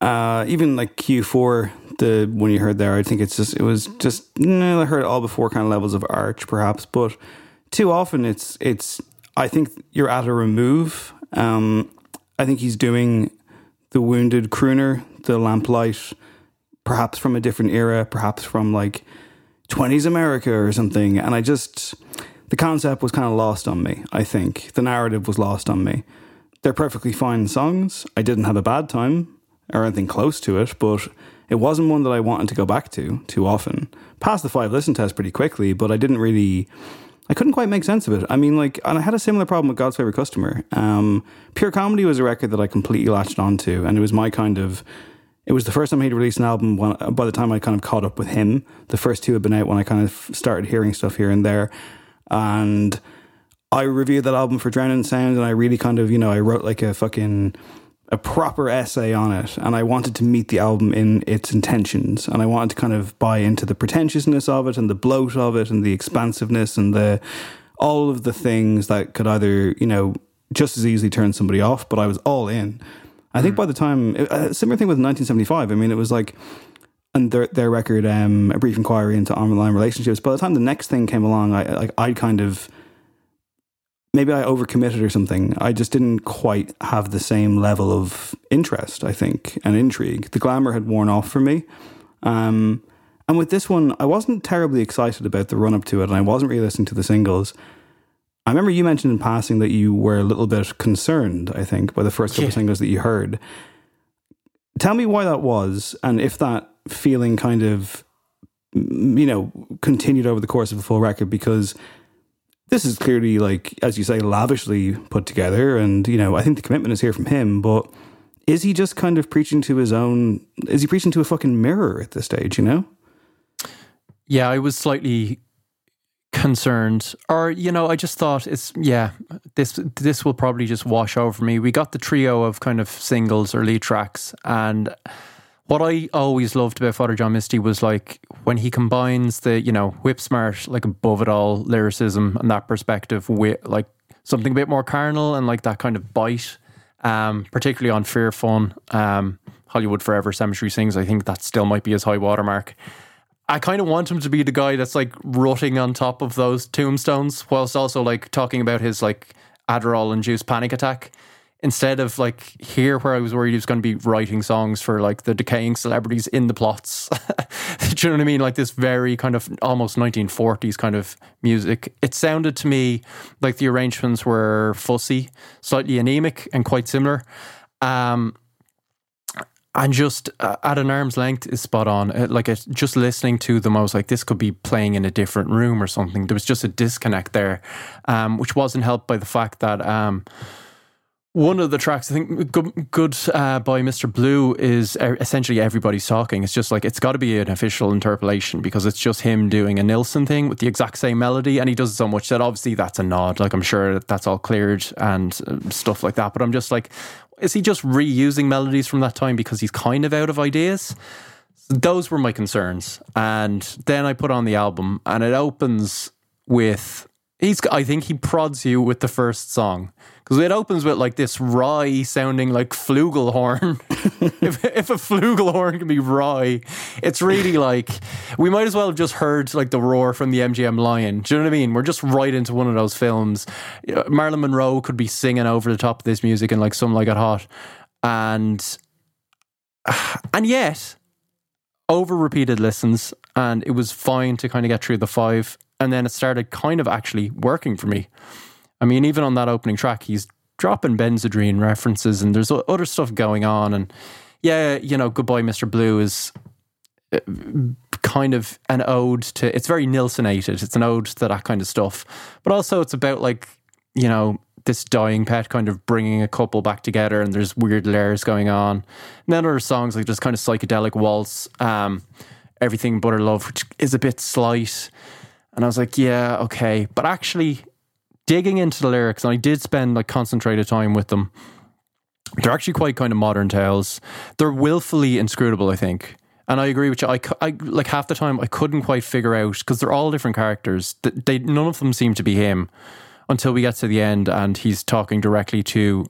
Uh, even like Q4, the one you heard there, I think it's just it was just I heard it all before kind of levels of arch, perhaps, but too often it's it's. I think you're at a remove. Um, I think he's doing the wounded crooner, the lamplight, perhaps from a different era, perhaps from like 20s America or something. And I just, the concept was kind of lost on me, I think. The narrative was lost on me. They're perfectly fine songs. I didn't have a bad time or anything close to it, but it wasn't one that I wanted to go back to too often. Passed the five listen test pretty quickly, but I didn't really. I couldn't quite make sense of it. I mean, like, and I had a similar problem with God's Favorite Customer. Um, Pure Comedy was a record that I completely latched onto, and it was my kind of. It was the first time he'd released an album. When, by the time I kind of caught up with him, the first two had been out when I kind of started hearing stuff here and there, and I reviewed that album for Drowned in Sound, and I really kind of, you know, I wrote like a fucking a proper essay on it, and I wanted to meet the album in its intentions, and I wanted to kind of buy into the pretentiousness of it, and the bloat of it, and the expansiveness, and the all of the things that could either, you know, just as easily turn somebody off. But I was all in. I think by the time, a similar thing with 1975. I mean, it was like and their their record, um, a brief inquiry into online relationships. By the time the next thing came along, I like I kind of maybe I overcommitted or something. I just didn't quite have the same level of interest, I think, and intrigue. The glamour had worn off for me. Um, and with this one, I wasn't terribly excited about the run up to it, and I wasn't really listening to the singles. I remember you mentioned in passing that you were a little bit concerned, I think, by the first couple of singles that you heard. Tell me why that was, and if that feeling kind of, mm, you know, continued over the course of the full record, because this is clearly like as you say lavishly put together and you know i think the commitment is here from him but is he just kind of preaching to his own is he preaching to a fucking mirror at this stage you know Yeah, I was slightly concerned, or you know, I just thought it's yeah, this this will probably just wash over me. We got the trio of kind of singles or lead tracks, and what I always loved about Father John Misty was like when he combines the you know whip smart, like above it all lyricism and that perspective with like something a bit more carnal and like that kind of bite, um, particularly on Fear Fun, um, Hollywood Forever, Cemetery Sings. I think that still might be his high watermark. I kind of want him to be the guy that's like rotting on top of those tombstones, whilst also like talking about his like Adderall induced panic attack. Instead of like here, where I was worried he was going to be writing songs for like the decaying celebrities in the plots. Do you know what I mean? Like this very kind of almost 1940s kind of music. It sounded to me like the arrangements were fussy, slightly anemic, and quite similar. Um, and just uh, at an arm's length is spot on. Uh, like just listening to them, I was like, this could be playing in a different room or something. There was just a disconnect there, um, which wasn't helped by the fact that um, One of the tracks, I think, Good, good uh, by Mr. Blue is essentially everybody's talking. It's just like, it's got to be an official interpolation because it's just him doing a Nilsson thing with the exact same melody. And he does so much that obviously that's a nod. Like, I'm sure that that's all cleared and uh, stuff like that. But I'm just like, is he just reusing melodies from that time because he's kind of out of ideas? Those were my concerns. And then I put on the album and it opens with he's I think he prods you with the first song because it opens with like this wry sounding like flugelhorn. if, if a flugelhorn can be wry, it's really like we might as well have just heard like the roar from the MGM Lion. Do you know what I mean? We're just right into one of those films. Uh, Marilyn Monroe could be singing over the top of this music and like some like it hot, and and yet over repeated listens, and it was fine to kind of get through the five and then it started kind of actually working for me. I mean, even on that opening track, he's dropping Benzedrine references and there's other stuff going on. And yeah, you know, Goodbye, Mr. Blue is uh, kind of an ode to, it's very Nilssonated. It's an ode to that kind of stuff. But also, it's about like, you know, this dying pet kind of bringing a couple back together and there's weird layers going on. And then other songs like this kind of psychedelic waltz, um, Everything But Our Love, which is a bit slight. And I was like, yeah, okay. But actually, digging into the lyrics, and I did spend like concentrated time with them. They're actually quite kind of modern tales. They're willfully inscrutable, I think. And I agree with you. I, I like half the time I couldn't quite figure out because they're all different characters. They none of them seem to be him until we get to the end and he's talking directly to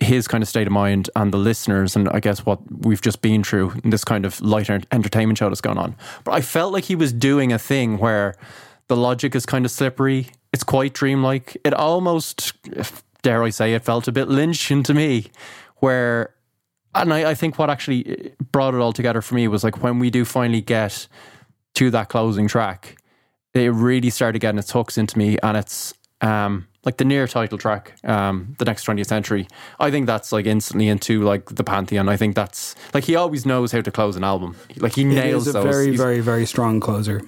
his kind of state of mind and the listeners and I guess what we've just been through in this kind of lighter entertainment show that's going on. But I felt like he was doing a thing where the logic is kind of slippery. It's quite dreamlike. It almost, dare I say, it felt a bit Lynchian to me, where, and I, I think what actually brought it all together for me was like when we do finally get to that closing track, it really started getting its hooks into me and it's, um, like the near title track, um, the next 20th century, I think that's like instantly into like the pantheon. I think that's like he always knows how to close an album. Like he nails it is a those. very, He's- very, very strong closer.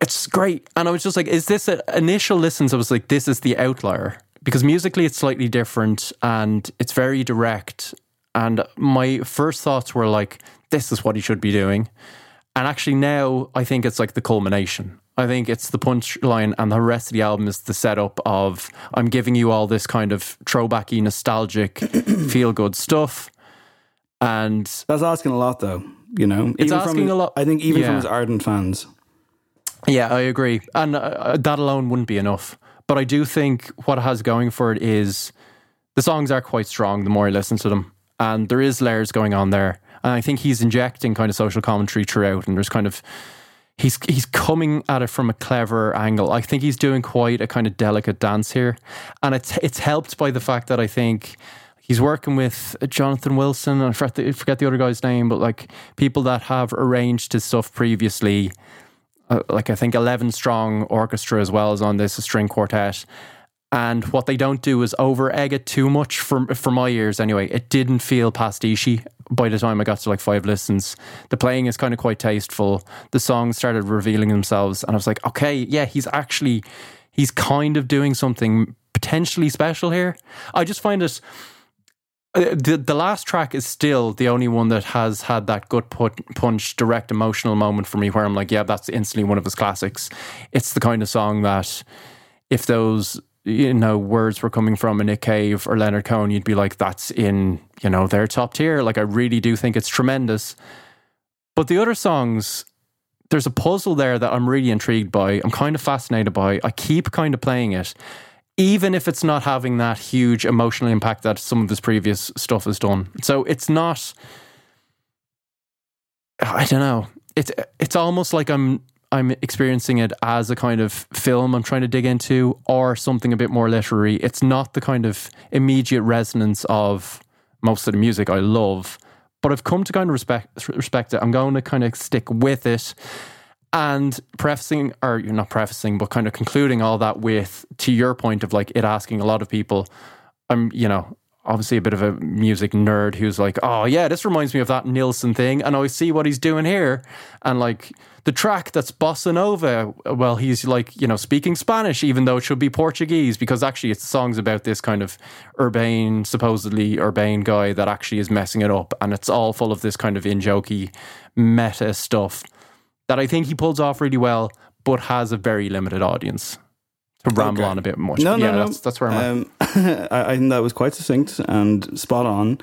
it's great. And I was just like, is this a, initial listens? I was like, this is the outlier because musically it's slightly different and it's very direct. And my first thoughts were like, this is what he should be doing. And actually, now I think it's like the culmination. I think it's the punchline, and the rest of the album is the setup of I'm giving you all this kind of throwbacky, nostalgic, feel good stuff. And That's asking a lot, though. You know, It's Even asking from, a lot. I think even Yeah. from his ardent fans. Yeah, I agree. And uh, that alone wouldn't be enough. But I do think what it has going for it is the songs are quite strong the more I listen to them. And there is layers going on there. And I think he's injecting kind of social commentary throughout. And there's kind of, he's, he's coming at it from a clever angle. I think he's doing quite a kind of delicate dance here. And it's, it's helped by the fact that I think he's working with Jonathan Wilson. I forget the, forget the other guy's name, but like people that have arranged his stuff previously uh, like I think 11 strong orchestra as well as on this a string quartet. And what they don't do is over egg it too much for for my ears anyway. It didn't feel pastichy by the time I got to like five listens. The playing is kind of quite tasteful. The songs started revealing themselves, and I was like, okay, yeah, he's actually he's kind of doing something potentially special here. I just find it uh, the the last track is still the only one that has had that gut put, punch direct emotional moment for me where I'm like yeah that's instantly one of his classics it's the kind of song that if those you know words were coming from a Nick Cave or Leonard Cohen you'd be like that's in you know their top tier like I really do think it's tremendous but the other songs there's a puzzle there that I'm really intrigued by I'm kind of fascinated by I keep kind of playing it even if it's not having that huge emotional impact that some of his previous stuff has done. So it's not I don't know. It's it's almost like I'm I'm experiencing it as a kind of film I'm trying to dig into or something a bit more literary. It's not the kind of immediate resonance of most of the music I love, but I've come to kind of respect respect it. I'm going to kind of stick with it and prefacing or you're not prefacing but kind of concluding all that with to your point of like it asking a lot of people i'm you know obviously a bit of a music nerd who's like, oh yeah, this reminds me of that Nilsson thing, and I see what he's doing here, and like the track that's bossa nova. Well, he's like you know speaking Spanish even though it should be Portuguese because actually it's songs about this kind of urbane, supposedly urbane guy that actually is messing it up, and it's all full of this kind of in jokey meta stuff that I think he pulls off really well, but has a very limited audience. To ramble Okay. on a bit much. No, no, yeah, no. That's, that's where I'm at. Um, I, I think that was quite succinct and spot on.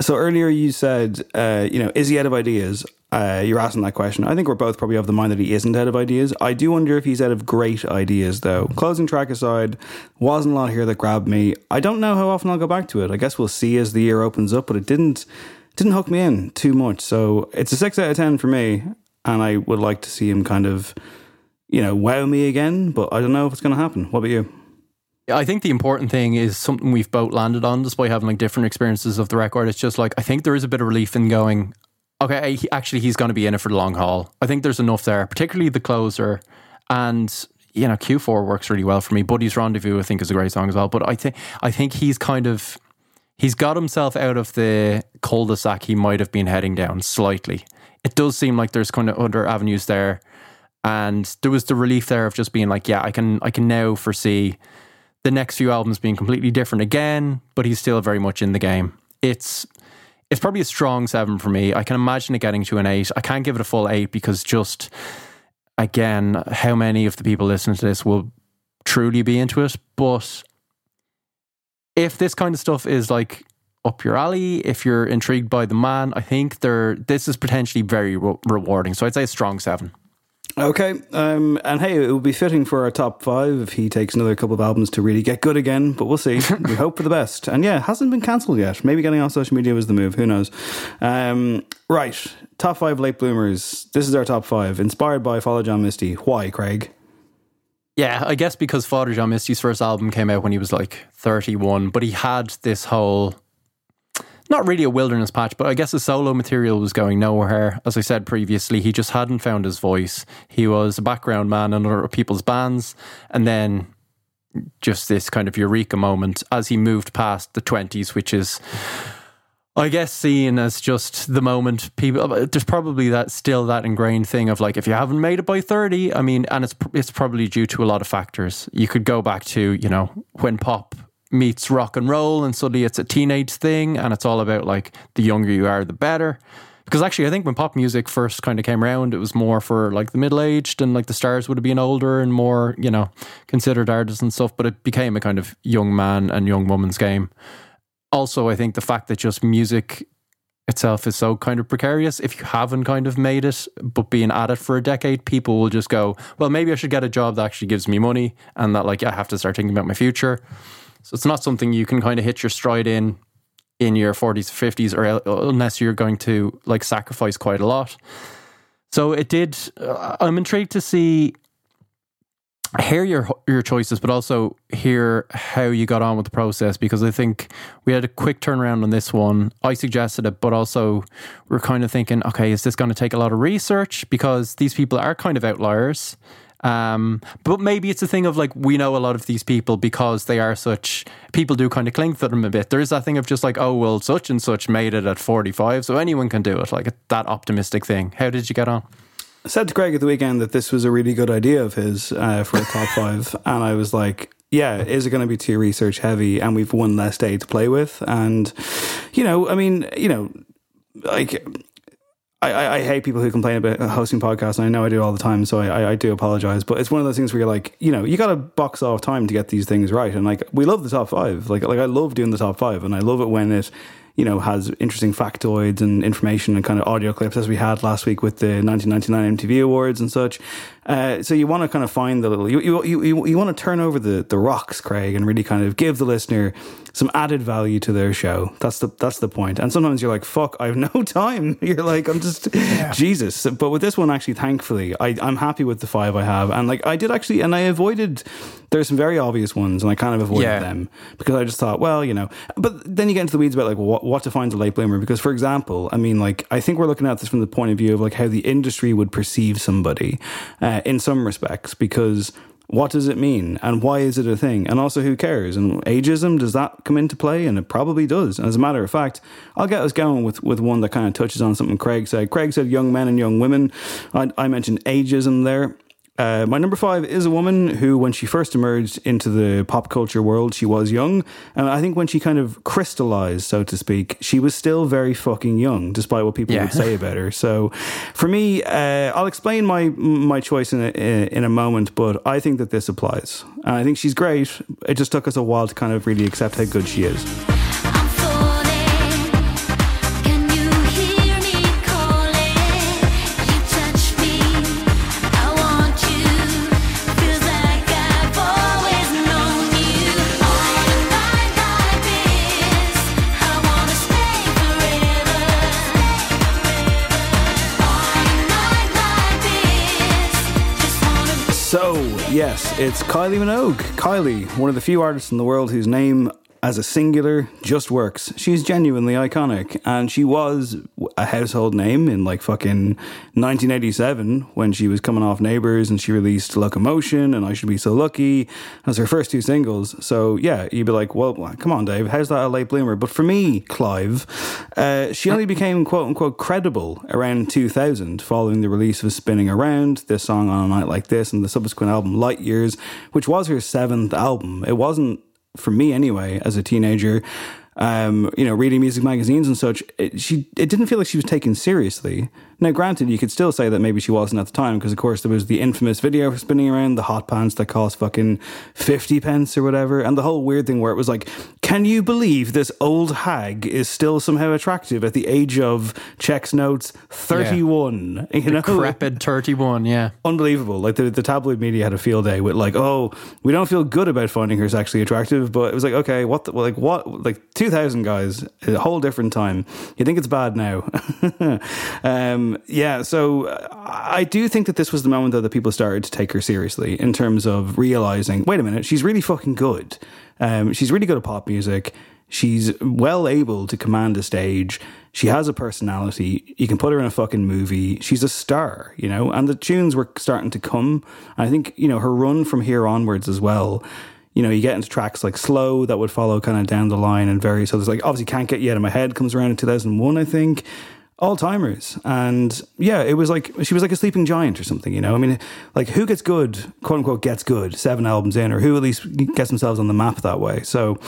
So earlier you said, uh, you know, is he out of ideas? Uh, you're asking that question. I think we're both probably of the mind that he isn't out of ideas. I do wonder if he's out of great ideas, though. Closing track aside, wasn't a lot here that grabbed me. I don't know how often I'll go back to it. I guess we'll see as the year opens up, but it didn't didn't hook me in too much. So it's a six out of ten for me, and I would like to see him kind of, you know, wow me again. But I don't know if it's going to happen. What about you? I think the important thing is something we've both landed on, despite having like different experiences of the record. It's just like I think there is a bit of relief in going. Okay, he, actually, he's going to be in it for the long haul. I think there's enough there, particularly the closer, and you know Q4 works really well for me. Buddy's Rendezvous, I think, is a great song as well. But I think I think he's kind of he's got himself out of the cul-de-sac he might have been heading down slightly. It does seem like there's kind of other avenues there, and there was the relief there of just being like, yeah, I can I can now foresee the next few albums being completely different again, but he's still very much in the game. It's it's probably a strong seven for me. I can imagine it getting to an eight. I can't give it a full eight because just again, how many of the people listening to this will truly be into it? But if this kind of stuff is like up your alley, if you're intrigued by the man, I think there this is potentially very re- rewarding. So I'd say a strong seven. Okay, um, and hey, it would be fitting for our top five if he takes another couple of albums to really get good again. But we'll see. we hope for the best. And yeah, hasn't been cancelled yet. Maybe getting on social media was the move. Who knows? Um, right, top five late bloomers. This is our top five, inspired by Father John Misty. Why, Craig? Yeah, I guess because Father John Misty's first album came out when he was like 31, but he had this whole not really a wilderness patch, but I guess his solo material was going nowhere. As I said previously, he just hadn't found his voice. He was a background man in other people's bands, and then just this kind of eureka moment as he moved past the 20s, which is I guess seen as just the moment people. Uh, there's probably that still that ingrained thing of like if you haven't made it by thirty. I mean, and it's it's probably due to a lot of factors. You could go back to you know when pop meets rock and roll, and suddenly it's a teenage thing, and it's all about like the younger you are, the better. Because actually, I think when pop music first kind of came around, it was more for like the middle aged, and like the stars would have been older and more, you know, considered artists and stuff. But it became a kind of young man and young woman's game also, I think the fact that just music itself is so kind of precarious. If you haven't kind of made it, but being at it for a decade, people will just go, well, maybe I should get a job that actually gives me money and that like I have to start thinking about my future. So it's not something you can kind of hit your stride in in your 40s, 50s, or unless you're going to like sacrifice quite a lot. So it did. Uh, I'm intrigued to see hear your your choices, but also hear how you got on with the process because I think we had a quick turnaround on this one. I suggested it, but also we're kind of thinking, okay, is this going to take a lot of research because these people are kind of outliers. Um, but maybe it's a thing of like we know a lot of these people because they are such people do kind of cling to them a bit. There is that thing of just like, oh well, such and such made it at forty five, so anyone can do it. Like that optimistic thing. How did you get on? I said to Greg at the weekend that this was a really good idea of his uh, for a top five, and I was like, "Yeah, is it going to be too research heavy?" And we've one less day to play with, and you know, I mean, you know, like. I, I, hate people who complain about hosting podcasts, and I know I do all the time, so I, I, I do apologize. But it's one of those things where you're like, you know, you got to box off time to get these things right, and like we love the top five. Like, like I love doing the top five, and I love it when it you know, has interesting factoids and information and kind of audio clips as we had last week with the 1999 MTV Awards and such. Uh, so you want to kind of find the little, you, you, you, you want to turn over the, the rocks, Craig, and really kind of give the listener some added value to their show. That's the, that's the point. And sometimes you're like, fuck, I have no time. You're like, I'm just, Jesus. But with this one, actually, thankfully, I, I'm happy with the five I have. And like, I did actually, and I avoided, there's some very obvious ones and I kind of avoided Yeah. them because I just thought, well, you know, but then you get into the weeds about like what, what defines a late bloomer. Because, for example, I mean, like, I think we're looking at this from the point of view of like how the industry would perceive somebody uh, in some respects. Because what does it mean? And why is it a thing? And also who cares? And ageism does that come into play? And it probably does. And as a matter of fact i'll get us going with, with one that kind of touches on something craig said. Craig said young men and young women. I, I mentioned ageism there uh, my number five is a woman who, when she first emerged into the pop culture world, she was young. And I think when she kind of crystallized, so to speak, she was still very fucking young, despite what people Yeah. would say about her. So, for me, uh, I'll explain my my choice in a, in a moment. But I think that this applies, and I think she's great. It just took us a while to kind of really accept how good she is. Yes, it's Kylie Minogue. Kylie, one of the few artists in the world whose name as a singular just works. She's genuinely iconic, and she was a household name in like fucking 1987 when she was coming off Neighbours and she released Locomotion and I Should Be So Lucky as her first two singles. So, yeah, you'd be like, well, come on, Dave, how's that a late bloomer? But for me, Clive, uh, she only became quote unquote credible around 2000 following the release of Spinning Around, this song on a night like this, and the subsequent album Light Years, which was her seventh album. It wasn't, for me anyway, as a teenager. Um, you know, reading music magazines and such, it, she it didn't feel like she was taken seriously. Now, granted, you could still say that maybe she wasn't at the time because, of course, there was the infamous video spinning around the hot pants that cost fucking fifty pence or whatever, and the whole weird thing where it was like, can you believe this old hag is still somehow attractive at the age of checks notes thirty one? You know, Decrepit 31, yeah. unbelievable. Like the, the tabloid media had a field day with like, oh, we don't feel good about finding her sexually attractive, but it was like, okay, what, the, like what, like two thousand guys, a whole different time. You think it's bad now? um, yeah. So uh, I do think that this was the moment though that people started to take her seriously in terms of realizing, wait a minute, she's really fucking good. Um, she's really good at pop music. She's well able to command a stage. She has a personality. You can put her in a fucking movie. She's a star, you know, and the tunes were starting to come. I think, you know, her run from here onwards as well. You know, you get into tracks like Slow that would follow kind of down the line and various others. Like, obviously, Can't Get You Out of My Head comes around in 2001, I think. All timers. And yeah, it was like, she was like a sleeping giant or something, you know? I mean, like, who gets good, quote unquote, gets good seven albums in, or who at least gets themselves on the map that way? So,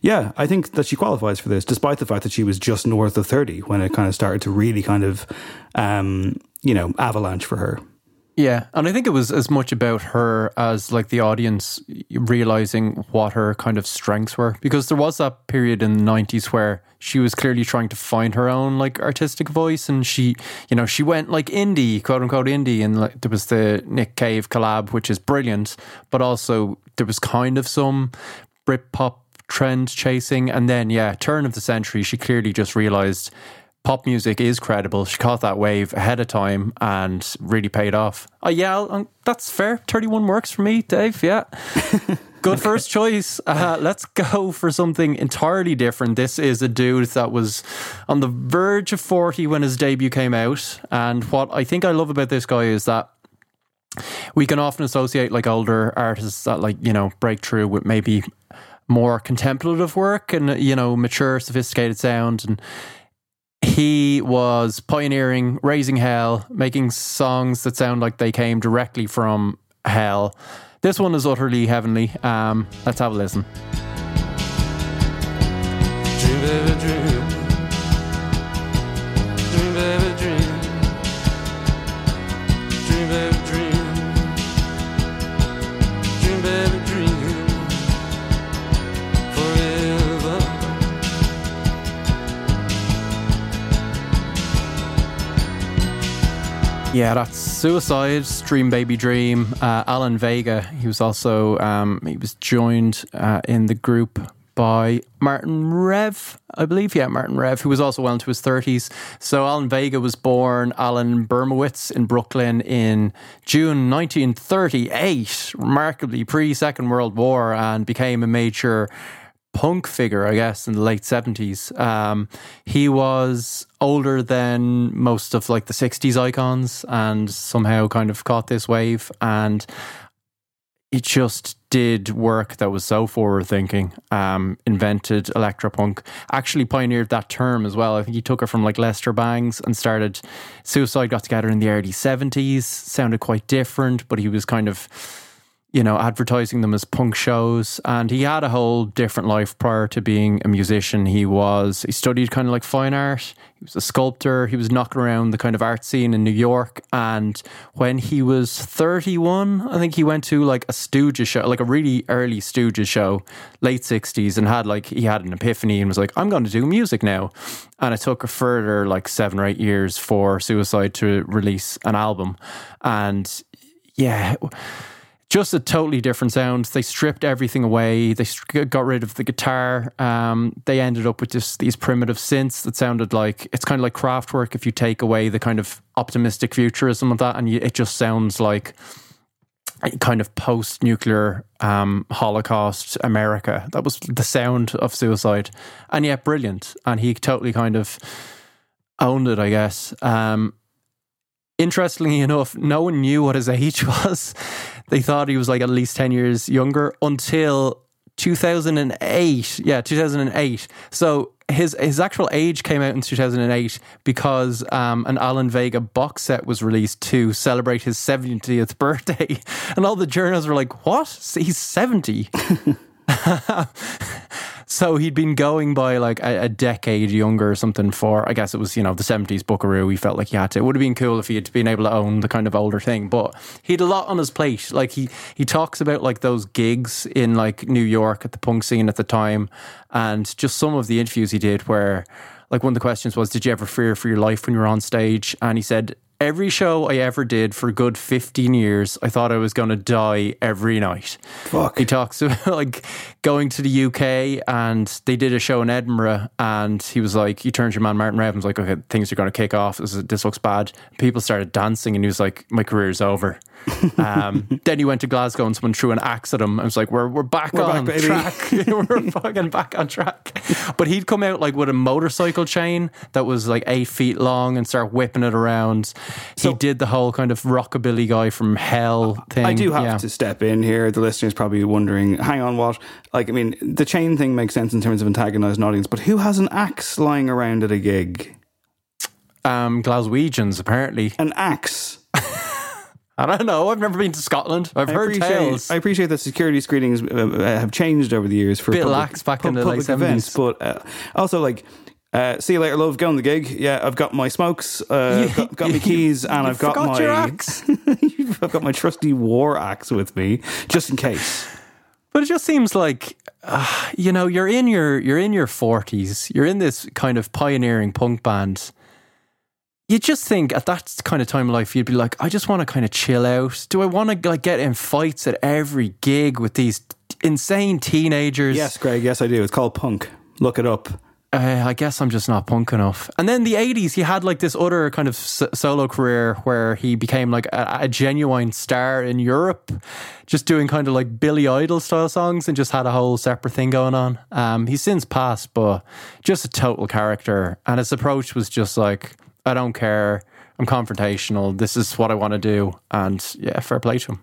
yeah, I think that she qualifies for this, despite the fact that she was just north of 30 when it kind of started to really kind of, um, you know, avalanche for her. Yeah, and I think it was as much about her as like the audience realizing what her kind of strengths were. Because there was that period in the 90s where she was clearly trying to find her own like artistic voice and she you know she went like indie quote unquote indie and like there was the Nick Cave collab which is brilliant but also there was kind of some Britpop trend chasing. And then yeah turn of the century she clearly just realized pop music is credible. She caught that wave ahead of time and really paid off. Oh, yeah, um, that's fair. 31 works for me, Dave. Yeah. Good first choice. Uh, let's go for something entirely different. This is a dude that was on the verge of 40 when his debut came out. And what I think I love about this guy is that we can often associate like older artists that like, you know, break through with maybe more contemplative work and, you know, mature, sophisticated sound. And he was pioneering, raising hell, making songs that sound like they came directly from hell. This one is utterly heavenly. Um, let's have a listen. Dream, baby, dream. Yeah, that's Suicide, Dream Baby Dream. Uh, Alan Vega, he was also, um, he was joined uh, in the group by Martin Rev, I believe. Yeah, Martin Rev, who was also well into his 30s. So Alan Vega was born Alan Bermowitz in Brooklyn in June 1938, remarkably pre Second World War, and became a major punk figure, I guess, in the late 70s. Um, he was older than most of like the 60s icons and somehow kind of caught this wave. And he just did work that was so forward thinking. Um, invented electropunk, actually pioneered that term as well. I think he took it from like Lester Bangs and started. Suicide got together in the early seventies. Sounded quite different, but he was kind of you know, advertising them as punk shows. And he had a whole different life prior to being a musician. He was, he studied kind of like fine art. He was a sculptor. He was knocking around the kind of art scene in New York. And when he was 31, I think he went to like a Stooges show, like a really early Stooges show, late 60s, and had like, he had an epiphany and was like, I'm going to do music now. And it took a further like seven or eight years for Suicide to release an album. And yeah, just a totally different sound. They stripped everything away. They got rid of the guitar. Um, they ended up with just these primitive synths that sounded like it's kind of like Kraftwerk if you take away the kind of optimistic futurism of that, and you, it just sounds like kind of post-nuclear um, Holocaust America. That was the sound of Suicide, and yet brilliant. And he totally kind of owned it, I guess. Um, interestingly enough, no one knew what his age was. They thought he was like at least 10 years younger until 2008. Yeah, 2008. So his his actual age came out in 2008 because um, an Alan Vega box set was released to celebrate his 70th birthday. And all the journals were like, what? He's 70. so he'd been going by like a, a, decade younger or something for, I guess it was, you know, the 70s Buckaroo. He felt like he had to. It would have been cool if he had been able to own the kind of older thing, but he had a lot on his plate. Like he, he talks about like those gigs in like New York at the punk scene at the time and just some of the interviews he did where like one of the questions was, did you ever fear for your life when you were on stage? And he said, every show I ever did for a good 15 years, I thought I was going to die every night. Fuck. He talks about like going to the UK and they did a show in Edinburgh and he was like, he turned to your man Martin Rev was like, okay, things are going to kick off. This, is, this looks bad. People started dancing and he was like, my career's over. um, then he went to Glasgow and someone threw an axe at him. I was like, "We're we're back We're on back, track. we're fucking back on track." But he'd come out like with a motorcycle chain that was like eight feet long and start whipping it around. He did the whole kind of rockabilly guy from hell thing. I do have Yeah. to step in here. The listeners probably wondering, hang on, what? Like, I mean, the chain thing makes sense in terms of antagonizing an audience, but who has an axe lying around at a gig? Um, Glaswegians apparently. An axe. I don't know. I've never been to Scotland. I've I heard tales. I appreciate that security screenings uh, uh, have changed over the years for Bit public, lax back in the late 70s. events, but uh, also like. Uh, see you later, love. Go on the gig. Yeah, I've got my smokes, uh, got, got my keys, and I've got my your axe. I've got my trusty war axe with me, just in case. But it just seems like uh, you know you're in your you're in your forties. You're in this kind of pioneering punk band. You just think at that kind of time of life, you'd be like, I just want to kind of chill out. Do I want to like get in fights at every gig with these insane teenagers? Yes, Greg. Yes, I do. It's called punk. Look it up. Uh, I guess I'm just not punk enough. And then the 80s, he had like this other kind of s- solo career where he became like a, a genuine star in Europe, just doing kind of like Billy Idol style songs and just had a whole separate thing going on. Um, he's since passed, but just a total character. And his approach was just like, I don't care. I'm confrontational. This is what I want to do. And yeah, fair play to him.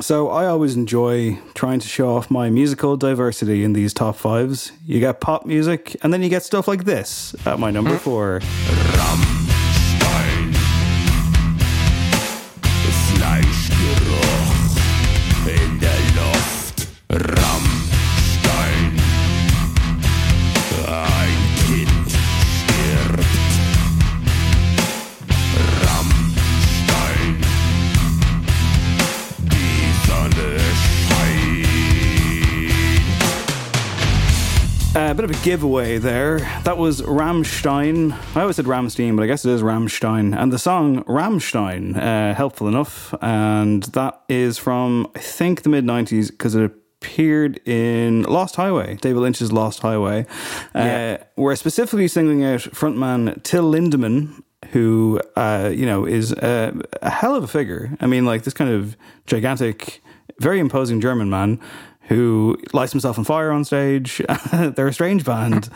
So I always enjoy trying to show off my musical diversity in these top fives. You get pop music, and then you get stuff like this at my number hmm? four. Fleischgeruch bit of a giveaway there. That was Rammstein. I always said Rammstein, but I guess it is Rammstein. And the song Ramstein, uh, helpful enough. And that is from, I think, the mid 90s because it appeared in Lost Highway, David Lynch's Lost Highway, uh, where specifically singling out frontman Till Lindemann. Who, uh, you know, is a, a hell of a figure. I mean, like this kind of gigantic, very imposing German man who lights himself on fire on stage. They're a strange band.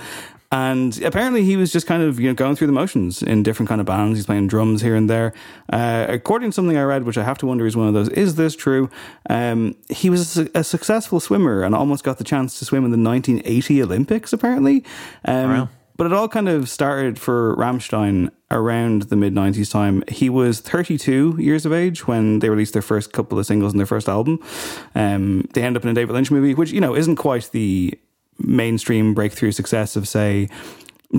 And apparently, he was just kind of you know going through the motions in different kind of bands. He's playing drums here and there. Uh, according to something I read, which I have to wonder is one of those, is this true? Um, he was a, a successful swimmer and almost got the chance to swim in the 1980 Olympics. Apparently, um, Wow. But it all kind of started for Rammstein around the mid 90s time. He was 32 years of age when they released their first couple of singles and their first album. Um, they end up in a David Lynch movie, which, you know, isn't quite the mainstream breakthrough success of, say,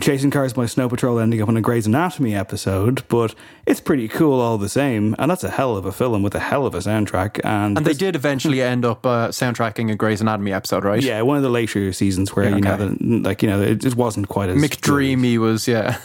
Chasing Cars by Snow Patrol ending up on a Grey's Anatomy episode, but it's pretty cool all the same. And that's a hell of a film with a hell of a soundtrack. And, And they did eventually end up uh, soundtracking a Grey's Anatomy episode, right? Yeah, one of the later seasons where, Yeah, you know, the, like, you know, it just wasn't quite as. McDreamy was, yeah.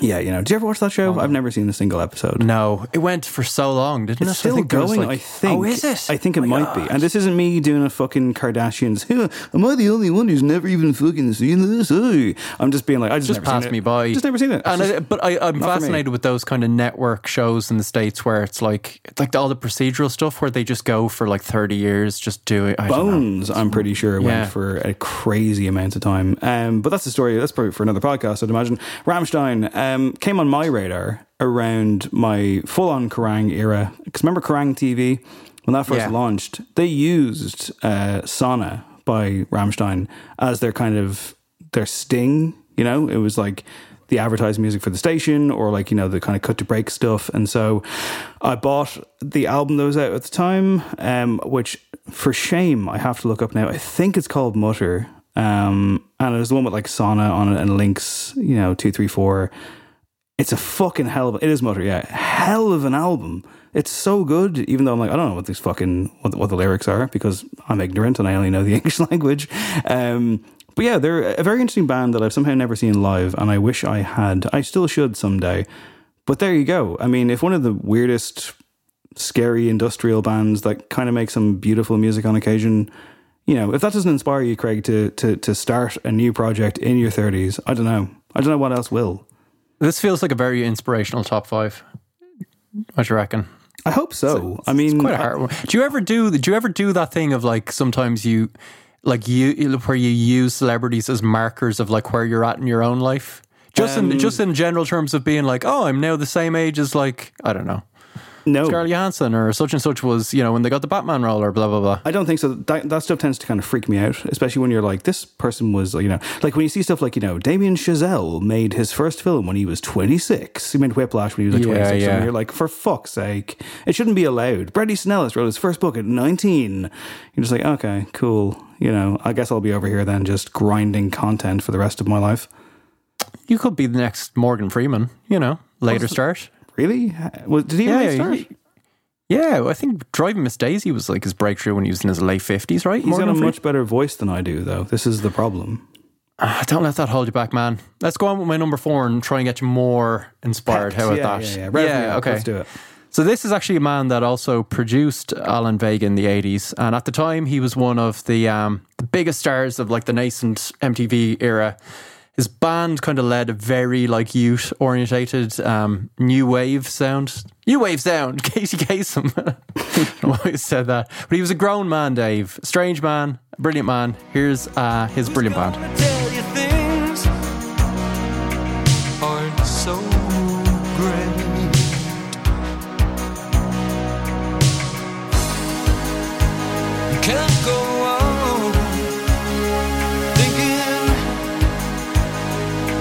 Yeah, you know. Did you ever watch that show? I've never seen a single episode. No, it went for so long, didn't It's it? still I think going, like- I think. Oh, is it? I think it Oh might be. And this isn't me doing a fucking Kardashians. Am I the only one who's never even fucking seen this? Oh. I'm just being like, I just, just never passed seen me it. by. Just never seen it. And just I, but I, I'm not for me. fascinated with those kind of network shows in the states where it's like like all the procedural stuff where they just go for like 30 years just doing. I don't know. Bones, I'm pretty sure, Yeah. went for a crazy amount of time. Um, but that's the story. That's probably for another podcast, I'd imagine. Rammstein um, came on my radar around my full on Kerrang era. Because remember Kerrang TV? When that first Yeah. launched, they used uh, Sonne by Rammstein as their kind of their sting. You know, it was like the advertised music for the station or like, you know, the kind of cut to break stuff. And so I bought the album that was out at the time, um, which for shame, I have to look up now. I think it's called Mutter. Um, and was the one with like Sonne on it and links, you know, two, three, four. It's a fucking hell of it is Mutter, yeah. Hell of an album. It's so good, even though I'm like, I don't know what these fucking, what, the- what the lyrics are because I'm ignorant and I only know the English language. Um, but yeah, they're a very interesting band that I've somehow never seen live and I wish I had. I still should someday. But there you go. I mean, if one of the weirdest, scary industrial bands that kind of make some beautiful music on occasion, you know, if that doesn't inspire you, Craig, to, to, to start a new project in your 30s, I don't know. I don't know what else will. This feels like a very inspirational top five. What do you reckon? I hope so. I mean, It's quite a hard one. Do you ever do? Do you ever do that thing of like sometimes you, like you, where you use celebrities as markers of like where you're at in your own life? Just in Um, just in general terms of being like, oh, I'm now the same age as like I don't know, no. Scarlett Johansson or such and such was, you know, when they got the Batman role or blah blah blah. I don't think so. That, that stuff tends to kind of freak me out, especially when you're like, this person was, you know, like when you see stuff like, you know, Damien Chazelle made his first film when he was 26. He made Whiplash when he was like Yeah, 26. yeah. And you're like, for fuck's sake, it shouldn't be allowed. Bret Easton Ellis wrote his first book at 19. You're just like, okay, cool. You know, I guess I'll be over here then just grinding content for the rest of my life. You could be the next Morgan Freeman, you know, later start. Really? Was, did he Yeah, really start? he- Yeah, I think Driving Miss Daisy was like his breakthrough when he was in his late fifties, right? He's got a much better voice than I do, though. This is the problem. Ah, don't let that hold you back, man. Let's go on with my number four and try and get you more inspired. How about yeah, that? Yeah, yeah. Up. okay. Let's do it. So this is actually a man that also produced Alan Vega in the eighties, and at the time he was one of the um, the biggest stars of like the nascent MTV era. His band kind of led a very like youth orientated um, new wave sound. New wave sound. Casey Kasem. I I said that, but he was a grown man, Dave. Strange man, brilliant man. Here's uh, his brilliant band.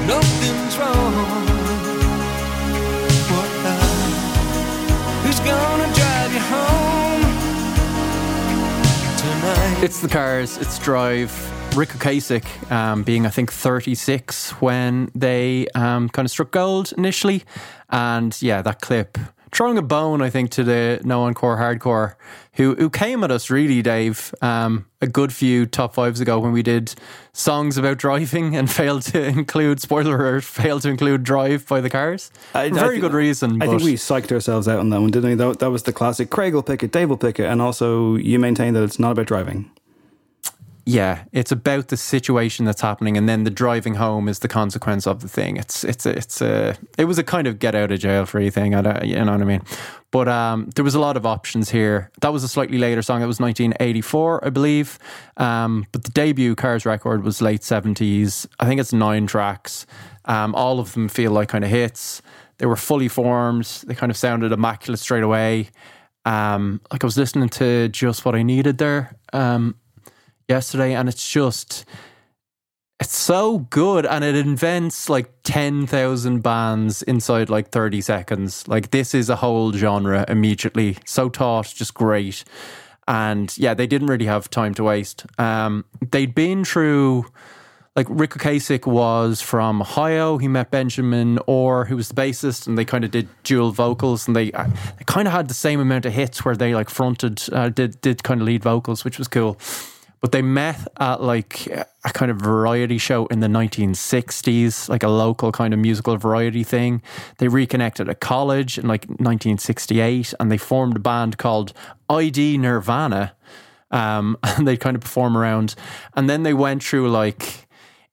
Nothing's wrong. Who's gonna drive you home tonight? It's the cars, it's Drive. Ric Ocasek, um, being I think 36 when they um, kind of struck gold initially, and yeah, that clip throwing a bone I think to the No Encore Hardcore, who who came at us really, Dave, um, a good few top fives ago when we did songs about driving and failed to include spoiler alert, failed to include Drive by the Cars. I- I For very thi- good reason. I think we psyched ourselves out on that one, didn't we? That, that was the classic. Craig will pick it, Dave will pick it, and also you maintain that it's not about driving. Yeah, it's about the situation that's happening, and then the driving home is the consequence of the thing. It's it's it's a it was a kind of get out of jail free thing. I don't, you know what I mean? But um, there was a lot of options here. That was a slightly later song. It was 1984, I believe. Um, but the debut Cars record was late 70s. I think it's nine tracks. Um, all of them feel like kind of hits. They were fully formed. They kind of sounded immaculate straight away. Um, like I was listening to just what I needed there. Um, yesterday, and it's just it's so good, and it invents like ten thousand bands inside like thirty seconds. Like this is a whole genre immediately. So taut, just great. And yeah, they didn't really have time to waste. Um, they'd been through like Ric Ocasek was from Ohio. He met Benjamin Orr, who was the bassist, and they kind of did dual vocals, and they, uh, they kind of had the same amount of hits where they like fronted, uh, did did kind of lead vocals, which was cool. But they met at like a kind of variety show in the 1960s, like a local kind of musical variety thing. They reconnected at college in like 1968, and they formed a band called ID Nirvana. Um, and they kind of perform around, and then they went through like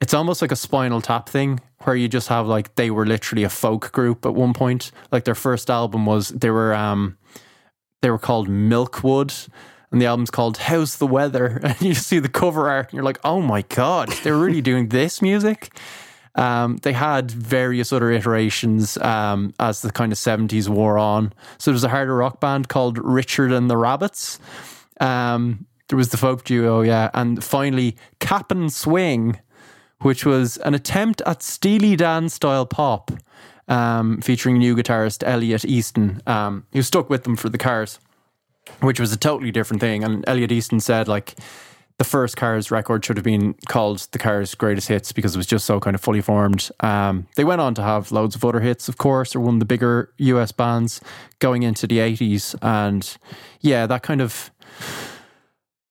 it's almost like a spinal tap thing where you just have like they were literally a folk group at one point like their first album was they were um they were called milkwood and the album's called how's the weather? And you see the cover art and you're like oh my god they're really doing this music? Um, they had various other iterations um, as the kind of 70s wore on. So there was a harder rock band called richard and the rabbits. Um, there was the folk duo yeah. And finally cap'n swing which was an attempt at Steely Dan style pop, um, featuring new guitarist Elliot Easton, um, who stuck with them for the Cars, which was a totally different thing. And Elliot Easton said, like, the first Cars record should have been called the Cars' Greatest Hits because it was just so kind of fully formed. Um, they went on to have loads of other hits, of course. They're one of the bigger US bands going into the 80s. And yeah, that kind of,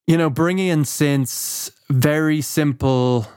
you know, bringing in synths, very simple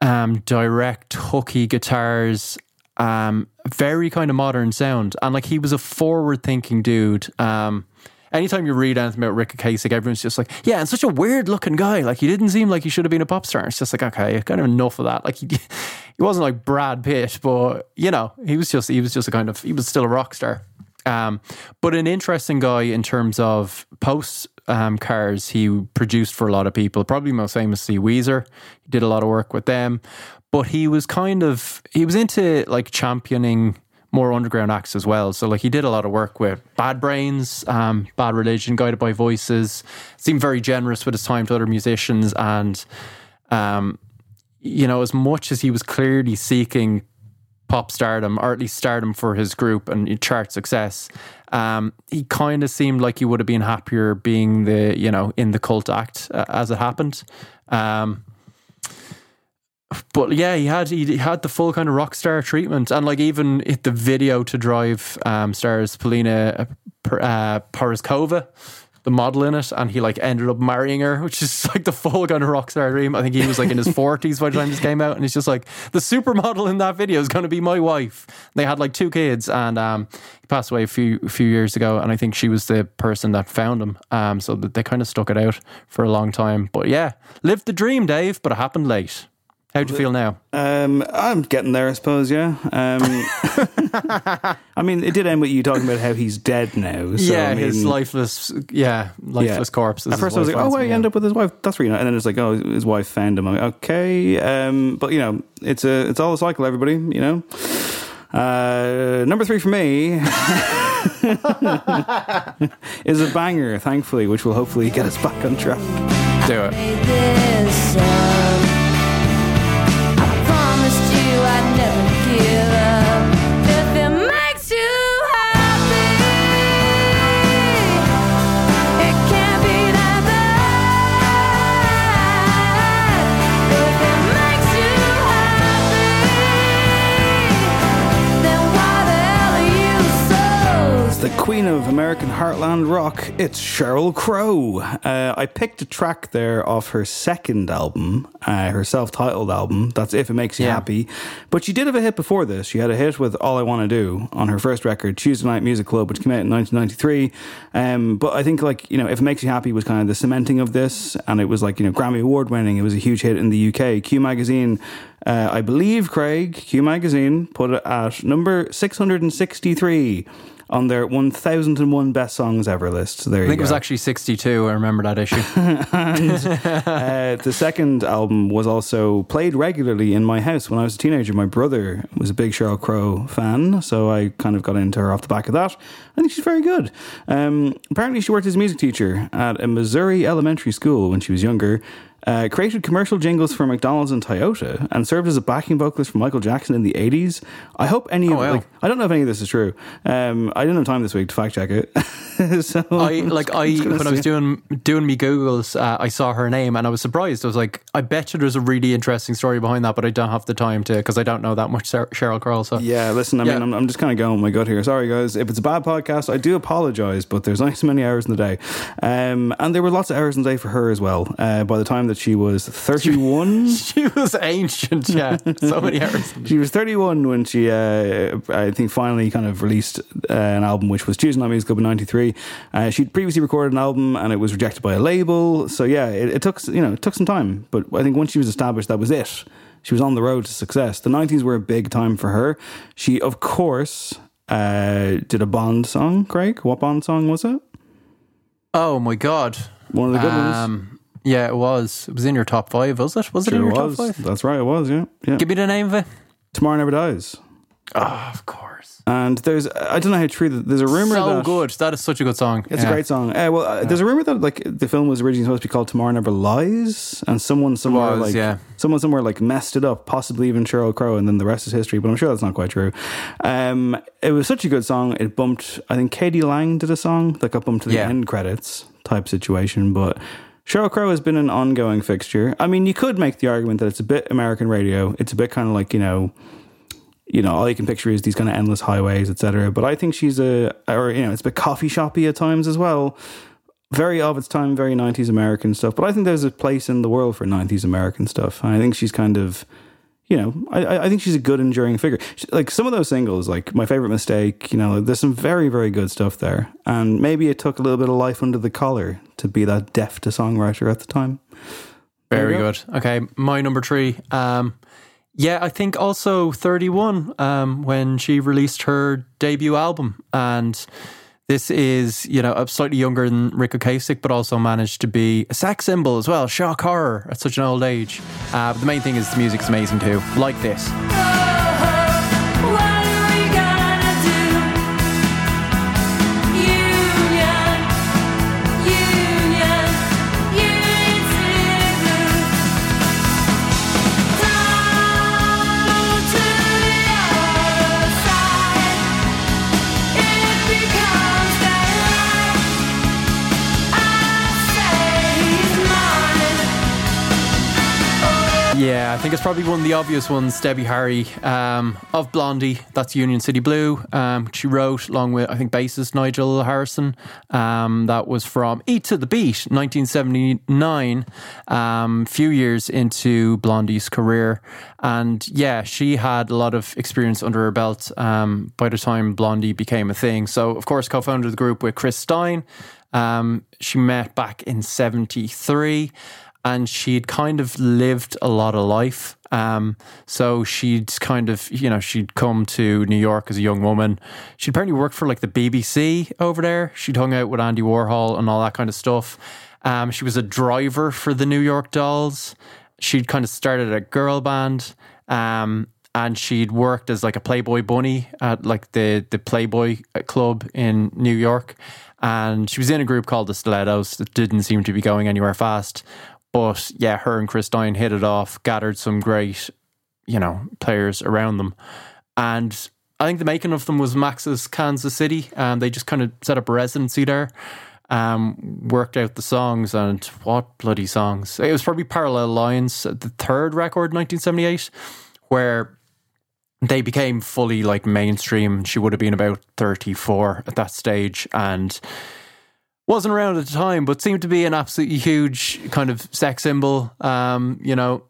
um, direct hooky guitars, um, very kind of modern sound. And like he was a forward thinking dude. Um, anytime you read anything about Ric Ocasek, everyone's just like, yeah, and such a weird looking guy. Like he didn't seem like he should have been a pop star. It's just like, okay, kind of enough of that. Like he, he wasn't like Brad Pitt, but you know, he was just he was just a kind of he was still a rock star. Um, but an interesting guy in terms of post um, cars he produced for a lot of people, probably most famously Weezer. He did a lot of work with them, but he was kind of he was into like championing more underground acts as well. So like he did a lot of work with Bad Brains, um, Bad Religion, Guided by Voices. Seemed very generous with his time to other musicians, and um, you know, as much as he was clearly seeking pop stardom, or at least stardom for his group and chart success. Um, he kind of seemed like he would have been happier being the, you know, in the cult act uh, as it happened. Um, but yeah, he had he had the full kind of rock star treatment, and like even the video to drive um, stars Paulina uh, uh Porizkova the model in it, and he like ended up marrying her, which is like the full kind of rock star dream. I think he was like in his forties by the time this came out, and he's just like the supermodel in that video is going to be my wife. They had like two kids, and um, he passed away a few a few years ago, and I think she was the person that found him. Um, so that they kind of stuck it out for a long time. But yeah, lived the dream, Dave, but it happened late. How do you feel now? Um, I'm getting there, I suppose. Yeah. Um, I mean, it did end with you talking about how he's dead now. So, yeah, I mean, his lifeless, yeah, lifeless yeah. corpse. At first, I was like, "Oh, finds well, he yeah. ended up with his wife. That's really nice." And then it's like, "Oh, his wife found him." I'm like, "Okay," um, but you know, it's a it's all a cycle. Everybody, you know. Uh, number three for me is a banger, thankfully, which will hopefully get us back on track. Do it. Queen of American heartland rock, it's Sheryl Crow. Uh, I picked a track there off her second album, uh, her self titled album. That's If It Makes You Yeah. Happy. But she did have a hit before this. She had a hit with All I Want to Do on her first record, Tuesday Night Music Club, which came out in 1993. Um, but I think, like, you know, If It Makes You Happy was kind of the cementing of this. And it was like, you know, Grammy Award winning. It was a huge hit in the UK. Q Magazine, uh, I believe, Craig, Q Magazine put it at number 663 on their 1001 best songs ever list. So there I think go. it was actually 62. I remember that issue. uh, the second album was also played regularly in my house when I was a teenager. My brother was a big Sheryl Crow fan, so I kind of got into her off the back of that. I think she's very good. Um, apparently, she worked as a music teacher at a Missouri elementary school when she was younger. Uh, created commercial jingles for McDonald's and Toyota, and served as a backing vocalist for Michael Jackson in the eighties. I hope any of Oh, wow. like I don't know if any of this is true. Um, I didn't have time this week to fact check it. so I like I I'm just gonna when I was doing doing me googles, uh, I saw her name and I was surprised. I was like, I bet you there's a really interesting story behind that, but I don't have the time to because I don't know that much Sheryl Crow. So Yeah, listen, I Yeah. mean, I'm, I'm just kind of going with my gut here. Sorry, guys. If it's a bad podcast, I do apologize, but there's only so many hours in the day. Um, and there were lots of hours in the day for her as well. Uh, by the time that she was 31, she was ancient. Yeah, so many hours. she was 31 when she, uh, I think, finally kind of released uh, an album, which was Tuesday Night Music Club in '93. Uh, she'd previously recorded an album, and it was rejected by a label. So yeah, it, it took you know it took some time, but I think once she was established, that was it. She was on the road to success. The '90s were a big time for her. She, of course, uh, did a Bond song. Craig, what Bond song was it? Oh my god, One of the good ones. Yeah, it was. It was in your top five, was it? Was it in your was. top five? That's right, it was. Yeah, yeah. Give me the name of it. Tomorrow Never Dies. Oh, of course. And there's, I don't know how true. There's a rumor So that good. That is such a good song. It's Yeah. a great song. Uh, well, uh, there's a rumor that like the film was originally supposed to be called Tomorrow Never Lies, and someone somewhere was, like yeah. someone somewhere like messed it up, possibly even Sheryl Crow, and then the rest is history. But I'm sure that's not quite true. Um, it was such a good song. It bumped. I think k.d. lang did a song that got bumped to the Yeah. end credits type situation, but. Sheryl Crow has been an ongoing fixture. I mean, you could make the argument that it's a bit American radio. It's a bit kind of like you know, you know, all you can picture is these kind of endless highways, etc. But I think she's a, or you know, it's a bit coffee shoppy at times as well. Very of its time, very nineties American stuff. But I think there's a place in the world for nineties American stuff. And I think she's kind of, you know, I- I, think she's a good enduring figure. She- Like some of those singles, like my favorite mistake, you know, there's some very very good stuff there. And maybe it took a little bit of life under the collar to be that deft a songwriter at the time. Very you good. Okay, my number three. Um, yeah, I think also 31 um, when she released her debut album. And this is, you know, slightly younger than Ric Ocasek, but also managed to be a sex symbol as well. Shock horror at such an old age. Uh, but the main thing is the music's amazing too. Like this. Yeah, I think it's probably one of the obvious ones, Debbie Harry um, of Blondie. That's Union City Blue. Um, she wrote along with, I think, bassist Nigel Harrison. Um, that was from Eat to the Beat, 1979, um, few years into Blondie's career. And yeah, she had a lot of experience under her belt um, by the time Blondie became a thing. So, of course, co founded the group with Chris Stein. Um, she met back in 73 and she'd kind of lived a lot of life. Um, so she'd kind of, you know, she'd come to New York as a young woman. She'd apparently worked for like the BBC over there. She'd hung out with Andy Warhol and all that kind of stuff. Um, she was a driver for the New York Dolls. She'd kind of started a girl band. Um, and she'd worked as like a Playboy bunny at like the the Playboy club in New York. And she was in a group called the Stilettos that didn't seem to be going anywhere fast. But yeah, her and Chris Stein hit it off, gathered some great, you know, players around them. And I think the making of them was Max's Kansas City. And they just kind of set up a residency there, um, worked out the songs, and what bloody songs. It was probably Parallel Lines, the third record, 1978, where they became fully like mainstream. She would have been about 34 at that stage and wasn't around at the time, but seemed to be an absolutely huge kind of sex symbol. Um, you know,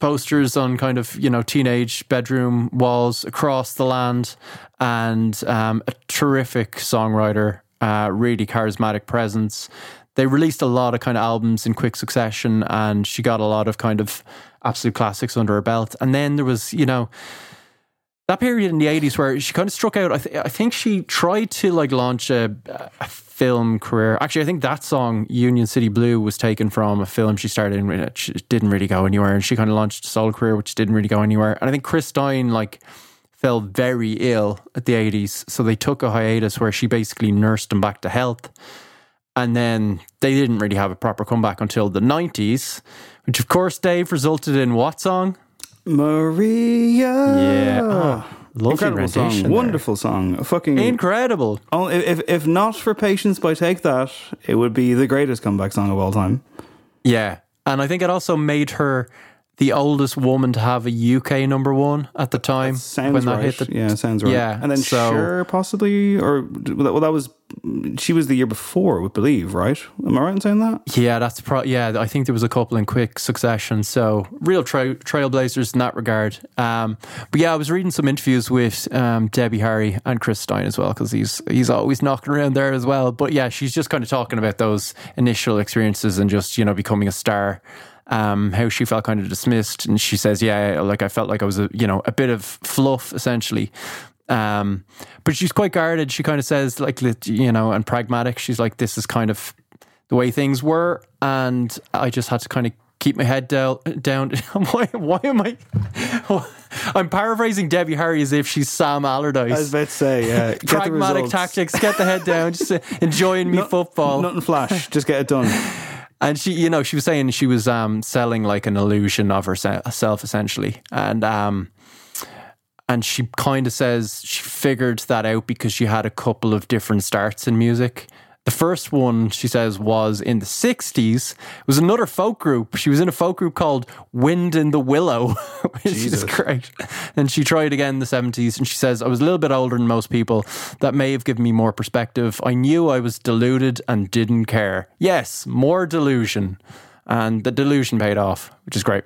posters on kind of, you know, teenage bedroom walls across the land and um, a terrific songwriter, uh, really charismatic presence. They released a lot of kind of albums in quick succession and she got a lot of kind of absolute classics under her belt. And then there was, you know, that period in the 80s where she kind of struck out. I, th- I think she tried to like launch a, a, film career. Actually, I think that song, Union City Blue, was taken from a film she started in, which didn't really go anywhere. And she kind of launched a solo career, which didn't really go anywhere. And I think Chris Stein, like, fell very ill at the 80s. So they took a hiatus where she basically nursed him back to health. And then they didn't really have a proper comeback until the 90s, which of course, Dave, resulted in what song? Maria. Yeah. Oh, lovely Incredible rendition song. there. Wonderful song. Fucking Incredible. Oh, if if not for Patience by Take That, it would be the greatest comeback song of all time. Yeah. And I think it also made her the oldest woman to have a UK number one at the time. Sounds when that right. hit the yeah, sounds right. Yeah. and then so, sure, possibly, or well, that was she was the year before, we believe, right? Am I right in saying that? Yeah, that's pro. Yeah, I think there was a couple in quick succession. So real tra- trailblazers in that regard. Um, but yeah, I was reading some interviews with um, Debbie Harry and Chris Stein as well because he's he's always knocking around there as well. But yeah, she's just kind of talking about those initial experiences and just you know becoming a star. Um, how she felt kind of dismissed, and she says, "Yeah, like I felt like I was a you know a bit of fluff essentially." Um, but she's quite guarded. She kind of says, like, you know, and pragmatic. She's like, this is kind of the way things were. And I just had to kind of keep my head down. down. why, why am I? I'm paraphrasing Debbie Harry as if she's Sam Allardyce. I was about to say, yeah, get the Pragmatic tactics, get the head down, just enjoying me football. Nothing flash, just get it done. And she, you know, she was saying she was um, selling like an illusion of herself, essentially, and um, and she kind of says she figured that out because she had a couple of different starts in music. The first one, she says, was in the 60s. It was another folk group. She was in a folk group called Wind in the Willow, which Jesus. is great. And she tried again in the 70s. And she says, I was a little bit older than most people. That may have given me more perspective. I knew I was deluded and didn't care. Yes, more delusion. And the delusion paid off, which is great.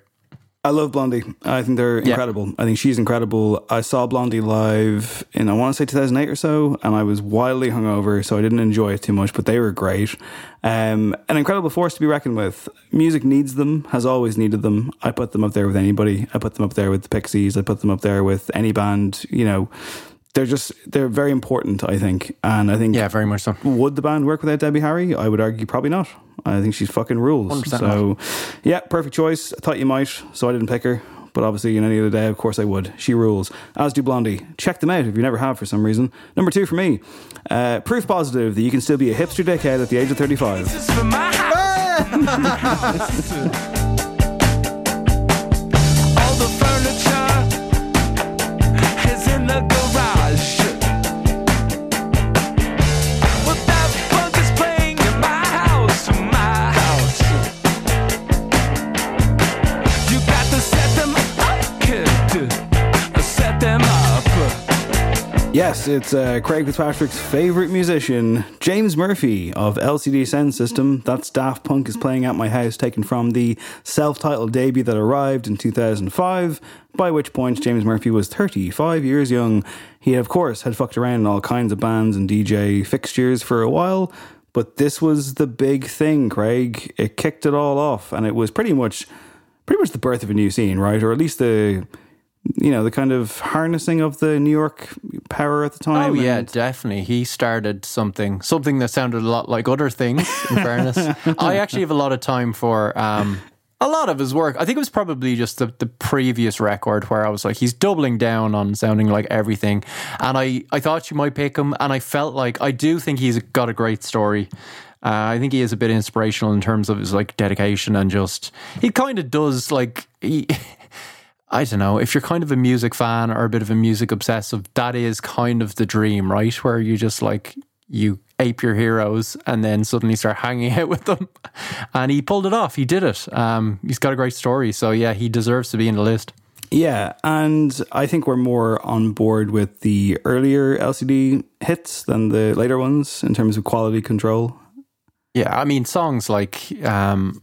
I love Blondie. I think they're Yeah. incredible. I think she's incredible. I saw Blondie live in I want to say 2008 or so, and I was wildly hungover, so I didn't enjoy it too much. But they were great. Um, an incredible force to be reckoned with. Music needs them, has always needed them. I put them up there with anybody. I put them up there with the Pixies. I put them up there with any band. You know, they're just they're very important. I think, and I think Yeah, very much so. would the band work without Debbie Harry? I would argue probably not. I think she's fucking rules. 100% So, yeah, perfect choice. I thought you might, so I didn't pick her. But obviously, in any other day, of course, I would. She rules. As do Blondie. Check them out if you never have for some reason. Number two for me, uh, proof positive that you can still be a hipster dickhead at the age of 35. Yes, it's uh, Craig Fitzpatrick's favourite musician, James Murphy of LCD Soundsystem. That's Daft Punk is playing at my house, taken from the self titled debut that arrived in 2005, by which point James Murphy was 35 years young. He, of course, had fucked around in all kinds of bands and DJ fixtures for a while, but this was the big thing, Craig. It kicked it all off, and it was pretty much. Pretty much the birth of a new scene, right? Or at least the you know, the kind of harnessing of the New York power at the time. Oh yeah, definitely. He started something, something that sounded a lot like other things. In fairness, I actually have a lot of time for um, a lot of his work. I think it was probably just the, the previous record where I was like, he's doubling down on sounding like everything, and I I thought you might pick him, and I felt like I do think he's got a great story. Uh, I think he is a bit inspirational in terms of his like dedication and just he kind of does like he. I don't know, if you're kind of a music fan or a bit of a music obsessive, that is kind of the dream, right? Where you just like, you ape your heroes and then suddenly start hanging out with them. And he pulled it off. He did it. Um, he's got a great story. So yeah, he deserves to be in the list. Yeah, and I think we're more on board with the earlier LCD hits than the later ones in terms of quality control. Yeah, I mean, songs like um,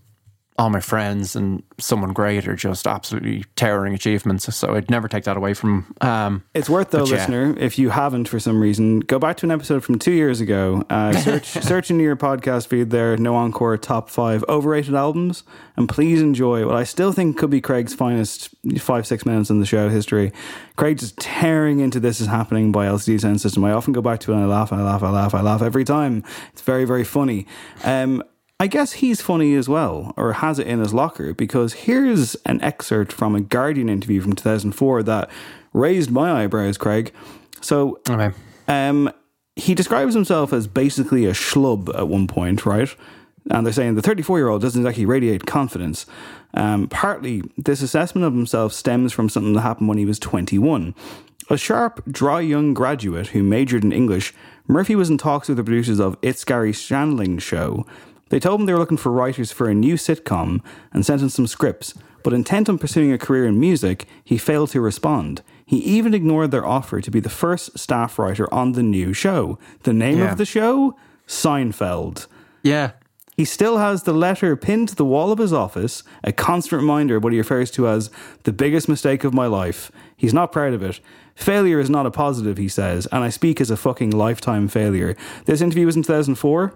All My Friends and Someone Great are just absolutely towering achievements. So I'd never take that away from. Um, It's worth though, but yeah. listener, if you haven't for some reason, go back to an episode from two years ago. Uh, search search in your podcast feed there, No Encore Top Five Overrated Albums, and please enjoy what I still think could be Craig's finest five six minutes in the show history. Craig just tearing into "This Is Happening" by LCD Soundsystem. I often go back to it and I laugh, I laugh, I laugh, I laugh every time. It's very very funny. Um, I guess he's funny as well, or has it in his locker, because here's an excerpt from a Guardian interview from 2004 that raised my eyebrows, Craig. So, okay. um, he describes himself as basically a schlub at one point, right? And they're saying the 34 year old doesn't exactly radiate confidence. Um, partly, this assessment of himself stems from something that happened when he was 21. A sharp, dry young graduate who majored in English, Murphy was in talks with the producers of It's Garry Shandling's show. They told him they were looking for writers for a new sitcom and sent him some scripts, but intent on pursuing a career in music, he failed to respond. He even ignored their offer to be the first staff writer on the new show. The name Yeah. of the show? Seinfeld. Yeah. He still has the letter pinned to the wall of his office, a constant reminder of what he refers to as the biggest mistake of my life. He's not proud of it. Failure is not a positive, he says, and I speak as a fucking lifetime failure. This interview was in 2004.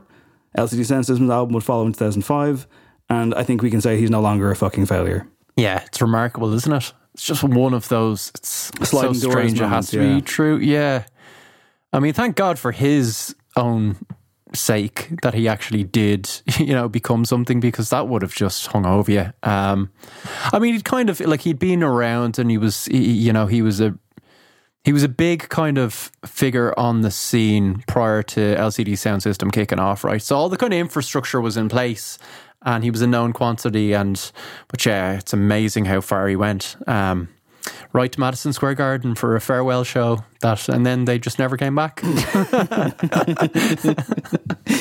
LCD Soundsystem's album would follow in 2005, and I think we can say he's no longer a fucking failure. Yeah, it's remarkable, isn't it? It's just one of those. It's so Sliding doors strange. It has to yeah. be true. Yeah. I mean, thank God for his own sake that he actually did, you know, become something because that would have just hung over you. Um, I mean, he'd kind of like he'd been around and he was, he, you know, he was a he was a big kind of figure on the scene prior to LCD Soundsystem kicking off, right? So all the kind of infrastructure was in place and he was a known quantity and but yeah, it's amazing how far he went. Um right to Madison Square Garden for a farewell show that and then they just never came back.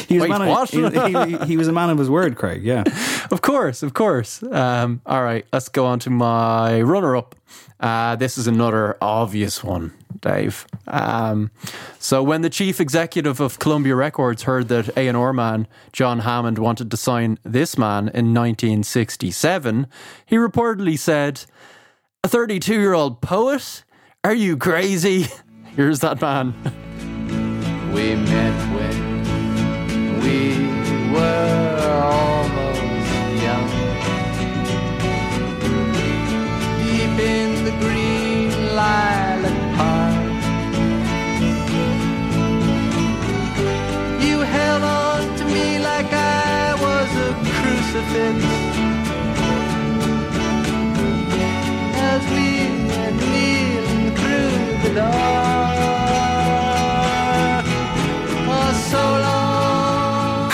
He was, Wait, a man what? Of, he, he- he was a man of his word, Craig, yeah. of course, of course. Um, all right, let's go on to my runner up. Uh, this is another obvious one, Dave. Um, so, when the chief executive of Columbia Records heard that A&R man John Hammond wanted to sign this man in 1967, he reportedly said, A 32 year old poet? Are you crazy? Here's that man. We met when we were almost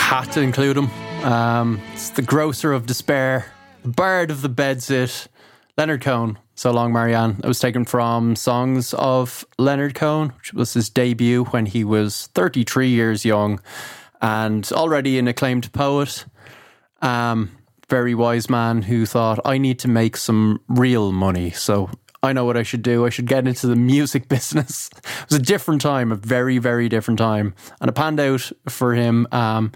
had to include him. Um, it's the grocer of despair, the bard of the bedsit, Leonard Cohen. So long, Marianne. It was taken from Songs of Leonard Cohen, which was his debut when he was 33 years young and already an acclaimed poet. Um, very wise man who thought, I need to make some real money. So I know what I should do. I should get into the music business. it was a different time, a very, very different time. And it panned out for him. Um,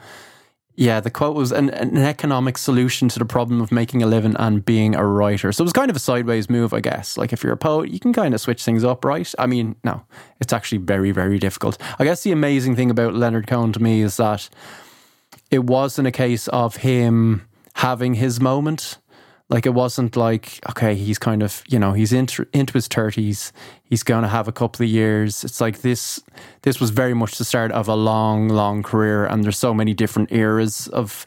yeah, the quote was an, an economic solution to the problem of making a living and being a writer. So it was kind of a sideways move, I guess. Like if you're a poet, you can kind of switch things up, right? I mean, no, it's actually very, very difficult. I guess the amazing thing about Leonard Cohen to me is that it wasn't a case of him having his moment. Like it wasn't like okay, he's kind of you know he's into into his thirties. He's going to have a couple of years. It's like this. This was very much the start of a long, long career, and there's so many different eras of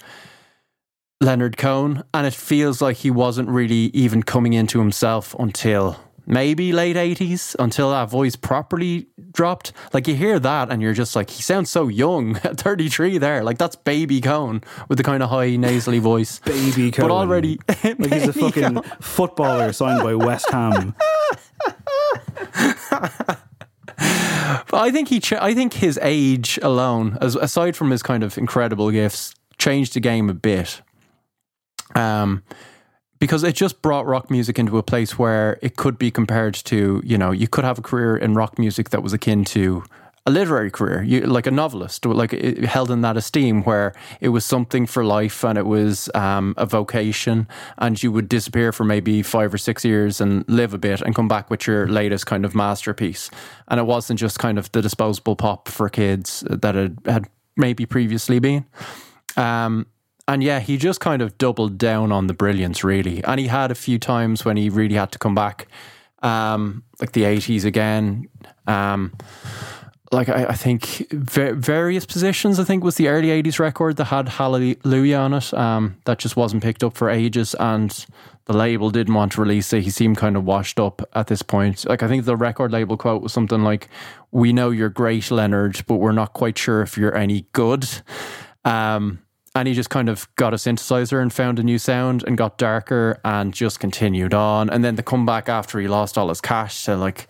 Leonard Cohen, and it feels like he wasn't really even coming into himself until maybe late 80s until that voice properly dropped. Like you hear that and you're just like, he sounds so young at 33 there. Like that's baby Cohen with the kind of high nasally voice. Baby Cohen. But already, Like he's a fucking Cohen. footballer signed by West Ham. But I think he, ch- I think his age alone, as aside from his kind of incredible gifts, changed the game a bit. Um, because it just brought rock music into a place where it could be compared to, you know, you could have a career in rock music that was akin to a literary career, you, like a novelist, like it held in that esteem where it was something for life and it was um, a vocation, and you would disappear for maybe five or six years and live a bit and come back with your latest kind of masterpiece. And it wasn't just kind of the disposable pop for kids that it had maybe previously been. Um, and yeah, he just kind of doubled down on the brilliance, really. And he had a few times when he really had to come back, um, like the 80s again. Um, like I, I think va- various positions. I think was the early '80s record that had Hallelujah on it. Um, that just wasn't picked up for ages, and the label didn't want to release it. He seemed kind of washed up at this point. Like I think the record label quote was something like, "We know you're great, Leonard, but we're not quite sure if you're any good." Um, and he just kind of got a synthesizer and found a new sound and got darker and just continued on. And then the comeback after he lost all his cash to like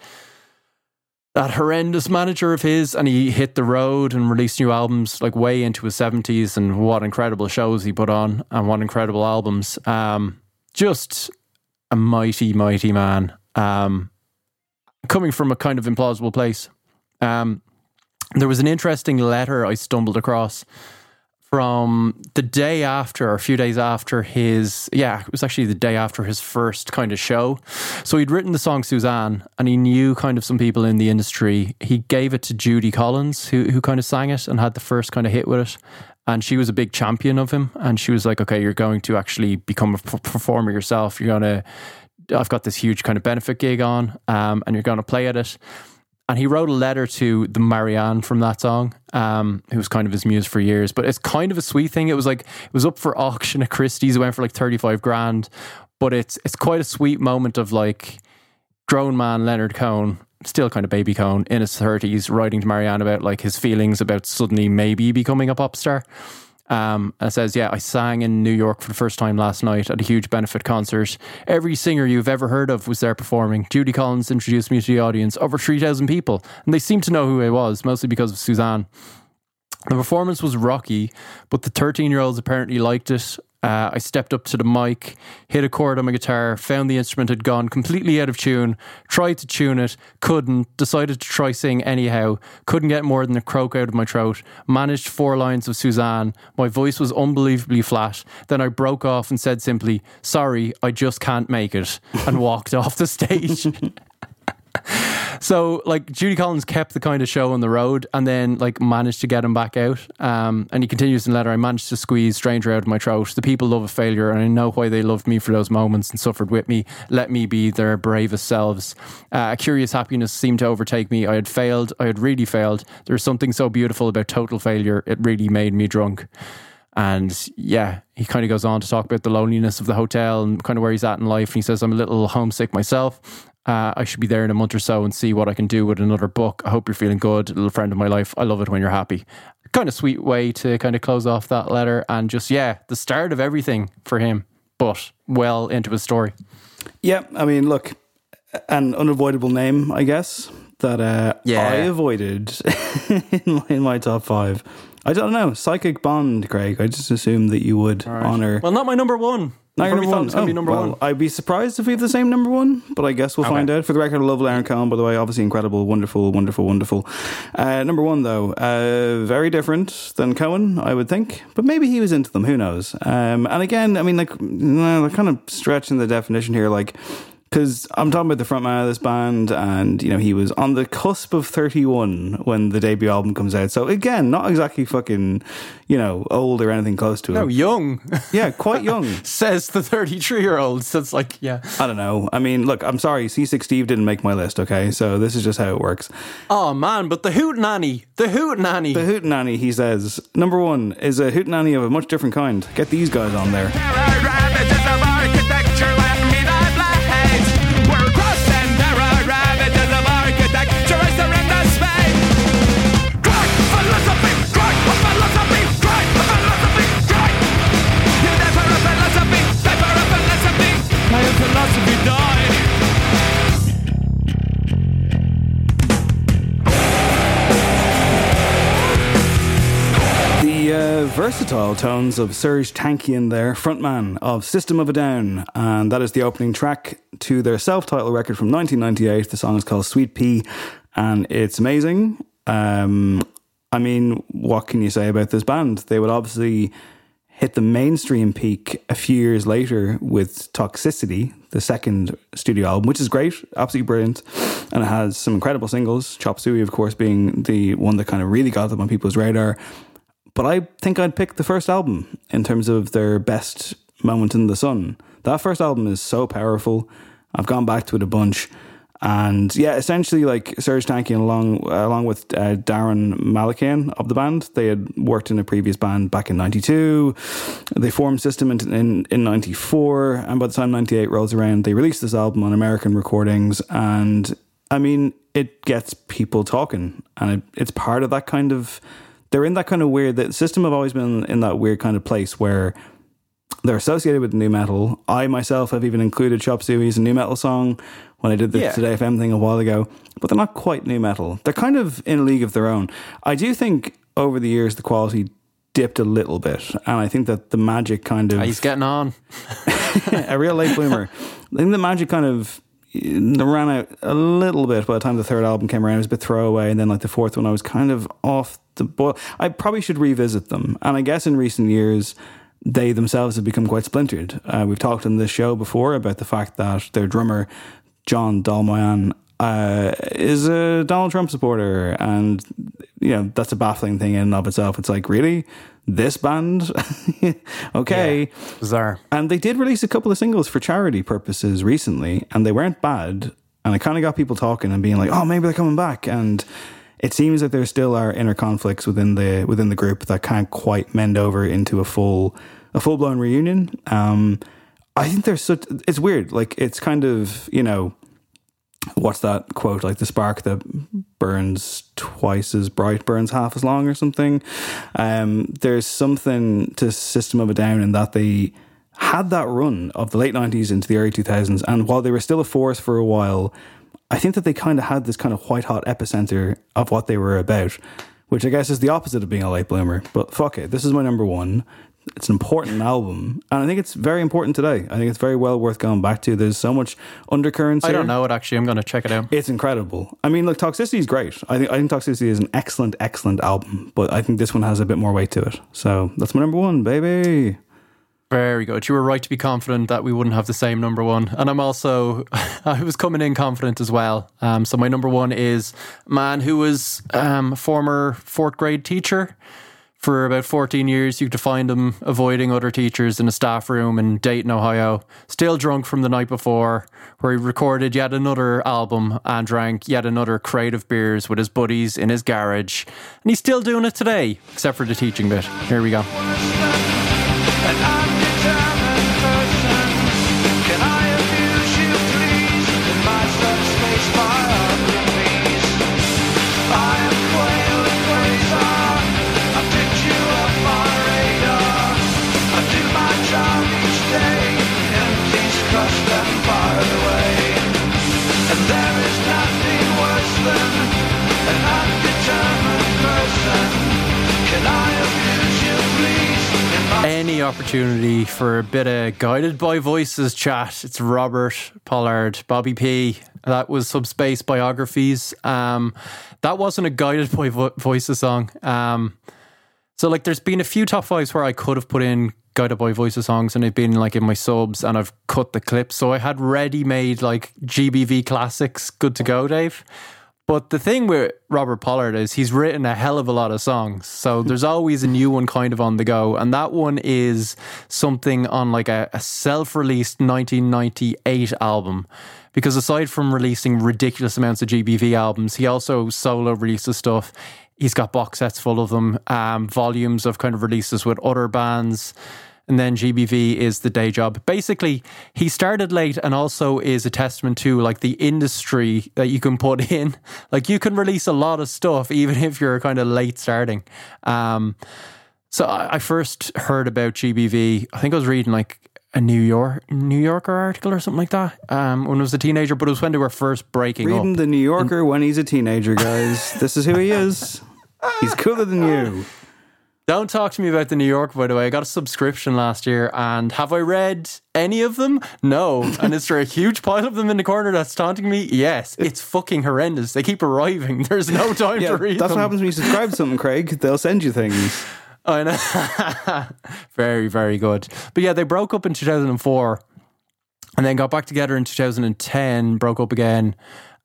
that horrendous manager of his and he hit the road and released new albums like way into his 70s and what incredible shows he put on and what incredible albums. Um, just a mighty mighty man. Um, coming from a kind of implausible place. Um, there was an interesting letter i stumbled across from the day after, or a few days after his, yeah, it was actually the day after his first kind of show. So he'd written the song Suzanne and he knew kind of some people in the industry. He gave it to Judy Collins, who, who kind of sang it and had the first kind of hit with it. And she was a big champion of him. And she was like, okay, you're going to actually become a performer yourself. You're going to, I've got this huge kind of benefit gig on, um, and you're going to play at it and he wrote a letter to the Marianne from that song, um, who was kind of his muse for years. But it's kind of a sweet thing. It was like it was up for auction at Christie's. It went for like thirty five grand, but it's it's quite a sweet moment of like grown man Leonard Cohen, still kind of baby Cohen in his thirties, writing to Marianne about like his feelings about suddenly maybe becoming a pop star. Um, and says, Yeah, I sang in New York for the first time last night at a huge benefit concert. Every singer you've ever heard of was there performing. Judy Collins introduced me to the audience, over 3,000 people. And they seemed to know who I was, mostly because of Suzanne. The performance was rocky, but the 13 year olds apparently liked it uh, I stepped up to the mic, hit a chord on my guitar, found the instrument had gone completely out of tune, tried to tune it, couldn't, decided to try sing anyhow, couldn't get more than a croak out of my throat, managed four lines of Suzanne. My voice was unbelievably flat. Then I broke off and said simply, Sorry, I just can't make it, and walked off the stage. so like Judy Collins kept the kind of show on the road and then like managed to get him back out. Um, and he continues in the letter, I managed to squeeze stranger out of my throat. The people love a failure and I know why they loved me for those moments and suffered with me. Let me be their bravest selves. Uh, a curious happiness seemed to overtake me. I had failed. I had really failed. There was something so beautiful about total failure. It really made me drunk. And yeah, he kind of goes on to talk about the loneliness of the hotel and kind of where he's at in life. And he says, I'm a little homesick myself. Uh, I should be there in a month or so and see what I can do with another book. I hope you're feeling good, little friend of my life. I love it when you're happy. Kind of sweet way to kind of close off that letter and just, yeah, the start of everything for him, but well into his story. Yeah, I mean, look, an unavoidable name, I guess, that uh, Yeah. I avoided in, my, in my top five. I don't know. Psychic Bond, Craig. I just assumed that you would honor. Well, not my number one. Probably number thought it one. was going to be Oh, number well, one. I'd be surprised if we have the same number one, but I guess we'll Okay. find out. For the record, I love Aaron Cohen, by the way. Obviously, incredible, wonderful, wonderful, wonderful. Uh, number one, though, uh, very different than Cohen, I would think, but maybe he was into them. Who knows? Um, and again, I mean, like, they're kind of stretching the definition here, like. Because I'm talking about the frontman of this band, and you know he was on the cusp of 31 when the debut album comes out. So again, not exactly fucking, you know, old or anything close to it. No, young. Yeah, quite young. Says the 33 year old. So it's like, yeah. I don't know. I mean, look, I'm sorry, C6 Steve didn't make my list, okay? So this is just how it works. Oh, man, but the Hoot Nanny. The Hoot Nanny. The Hootenanny, he says, number one is a Hootenanny of a much different kind. Get these guys on there. Versatile tones of Serj Tankian there, frontman of System of a Down. And that is the opening track to their self titled record from 1998. The song is called Suite-Pee, and it's amazing. Um, I mean, what can you say about this band? They would obviously hit the mainstream peak a few years later with Toxicity, the second studio album, which is great, absolutely brilliant. And it has some incredible singles, Chop Suey, of course, being the one that kind of really got them on people's radar. But I think I'd pick the first album in terms of their best moment in the sun. That first album is so powerful. I've gone back to it a bunch. And yeah, essentially, like Serj Tankian, along along with uh, Daron Malakian of the band, they had worked in a previous band back in '92. They formed System in in, in '94, and by the time '98 rolls around, they released this album on American recordings. And I mean, it gets people talking, and it, it's part of that kind of. They're in that kind of weird. The system have always been in that weird kind of place where they're associated with nu metal. I myself have even included Chop Suey as a nu metal song when I did the Yeah. Today FM thing a while ago, but they're not quite nu metal. They're kind of in a league of their own. I do think over the years the quality dipped a little bit, and I think that the magic kind of ah, He's getting on. a real late bloomer. I think the magic kind of ran out a little bit by the time the third album came around. It was a bit throwaway, and then like the fourth one, I was kind of off the boil. I probably should revisit them, and I guess in recent years. They themselves have become quite splintered. Uh, we've talked on this show before about the fact that their drummer, John Dolmayan, uh, is a Donald Trump supporter, and you know that's a baffling thing in and of itself. It's like, really, this band? okay, Bizarre. and they did release a couple of singles for charity purposes recently, and they weren't bad. And it kind of got people talking and being like, "Oh, maybe they're coming back." And it seems that there still are inner conflicts within the within the group that can't quite mend over into a full a full blown reunion. Um, I think there's such. It's weird. Like it's kind of you know what's that quote like the spark that burns twice as bright burns half as long or something um, there's something to system of a down in that they had that run of the late 90s into the early 2000s and while they were still a force for a while i think that they kind of had this kind of white hot epicenter of what they were about which i guess is the opposite of being a late bloomer but fuck it this is my number one it's an important album and i think it's very important today i think it's very well worth going back to there's so much undercurrents I here. don't know it actually. I'm going to check it out. It's incredible. I mean, look, Toxicity is great. I think I think Toxicity is an excellent, excellent album. But I think this one has a bit more weight to it. So that's my number one, baby. Very good. You were right to be confident that we wouldn't have the same number one. And I'm also, I was coming in confident as well. Um, so my number one is man who was um, a former fourth grade teacher for about 14 years. You could find him avoiding other teachers in a staff room in Dayton, Ohio, still drunk from the night before, where he recorded yet another album and drank yet another crate of beers with his buddies in his garage. And he's still doing it today, except for the teaching bit. Here we go. Opportunity for a bit of guided by voices chat, it's Robert Pollard, Bobby P. That was Subspace Biographies. Um, that wasn't a guided by vo- voices song. Um, so like, there's been a few top fives where I could have put in guided by voices songs, and they've been like in my subs, and I've cut the clips. So I had ready-made like GBV classics, good to go, Dave. But the thing with Robert Pollard is he's written a hell of a lot of songs. So there's always a new one kind of on the go. And that one is something on like a, a self released 1998 album. Because aside from releasing ridiculous amounts of GBV albums, he also solo releases stuff. He's got box sets full of them, um, volumes of kind of releases with other bands and then GBV is the day job. Basically, he started late and also is a testament to like the industry that you can put in. Like you can release a lot of stuff even if you're kind of late starting. Um, so I, I first heard about GBV. I think I was reading like a New York New Yorker article or something like that um, when I was a teenager, but it was when they were first breaking Reading up. the New Yorker when he's a teenager, guys. this is who he is. He's cooler than you. Don't talk to me about the New York, by the way. I got a subscription last year, and have I read any of them? No. and is there a huge pile of them in the corner that's taunting me? Yes. It's fucking horrendous. They keep arriving. There's no time Yeah, to read that's them. what happens when you subscribe to something, Craig. They'll send you things. I know. very, very good. But yeah, they broke up in 2004 and then got back together in 2010, broke up again,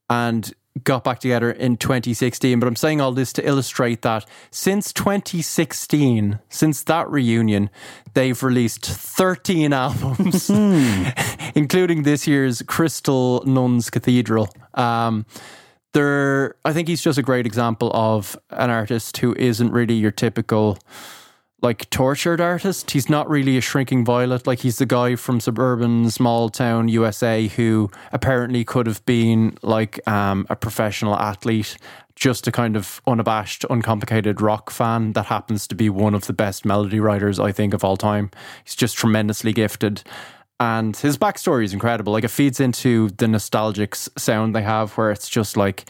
and got back together in 2016. But I'm saying all this to illustrate that since 2016, since that reunion, they've released 13 albums, including this year's Crystal Nuns Cathedral. Um, I think he's just a great example of an artist who isn't really your typical like tortured artist. He's not really a shrinking violet. Like he's the guy from suburban small town USA who apparently could have been like um, a professional athlete, just a kind of unabashed, uncomplicated rock fan that happens to be one of the best melody writers I think of all time. He's just tremendously gifted. And his backstory is incredible. Like it feeds into the nostalgic sound they have, where it's just like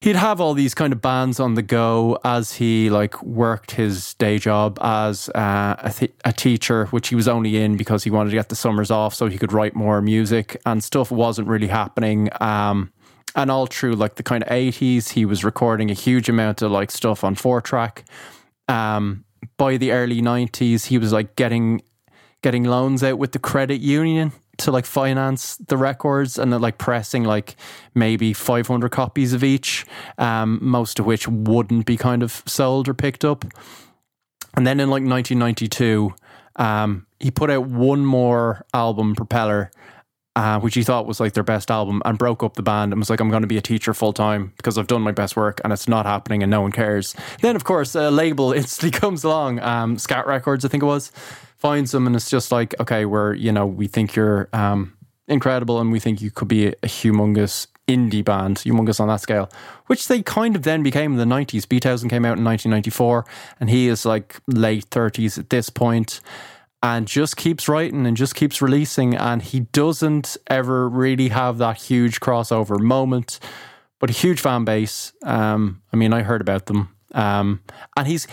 he'd have all these kind of bands on the go as he like worked his day job as uh, a, th- a teacher which he was only in because he wanted to get the summers off so he could write more music and stuff wasn't really happening um, and all through like the kind of 80s he was recording a huge amount of like stuff on four track. Um, by the early 90s he was like getting getting loans out with the credit union to like finance the records and then like pressing like maybe 500 copies of each um, most of which wouldn't be kind of sold or picked up and then in like 1992 um, he put out one more album propeller uh, which he thought was like their best album and broke up the band and was like, I'm going to be a teacher full time because I've done my best work and it's not happening and no one cares. Then, of course, a label instantly comes along, um, Scat Records, I think it was, finds them and it's just like, okay, we're, you know, we think you're um, incredible and we think you could be a, humongous indie band, humongous on that scale, which they kind of then became in the 90s. Bee Thousand came out in 1994 and he is like late 30s at this point and just keeps writing and just keeps releasing and he doesn't ever really have that huge crossover moment but a huge fan base um i mean i heard about them um and he's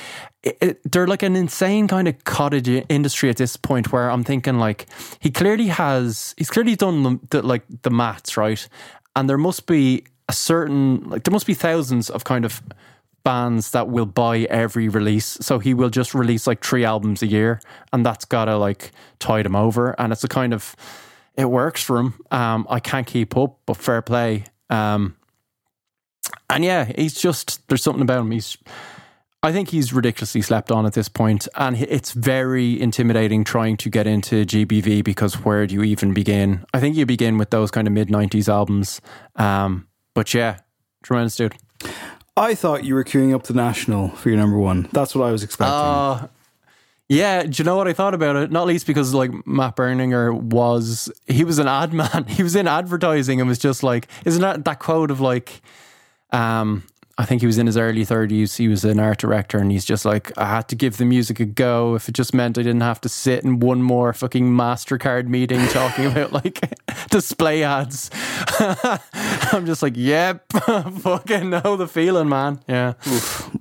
it, it- they're like an insane kind of cottage industry at this point where i'm thinking like he clearly has he's clearly done the, the like the maths right and there must be a certain like there must be thousands of kind of bands that will buy every release. So he will just release like three albums a year, and that's gotta like tide him over. And it's a kind of it works for him. Um, I can't keep up, but fair play. Um, and yeah, he's just there's something about him. He's I think he's ridiculously slept on at this point, and it's very intimidating trying to get into GBV because where do you even begin? I think you begin with those kind of mid '90s albums. Um, but yeah, tremendous dude. I thought you were queuing up the National for your number one. That's what I was expecting. Uh, yeah, do you know what I thought about it? Not least because like Matt Berninger was he was an ad man. He was in advertising and was just like isn't that that quote of like um I think he was in his early 30s. He was an art director and he's just like, I had to give the music a go if it just meant I didn't have to sit in one more fucking MasterCard meeting talking about like display ads. I'm just like, yep, fucking know the feeling, man. Yeah.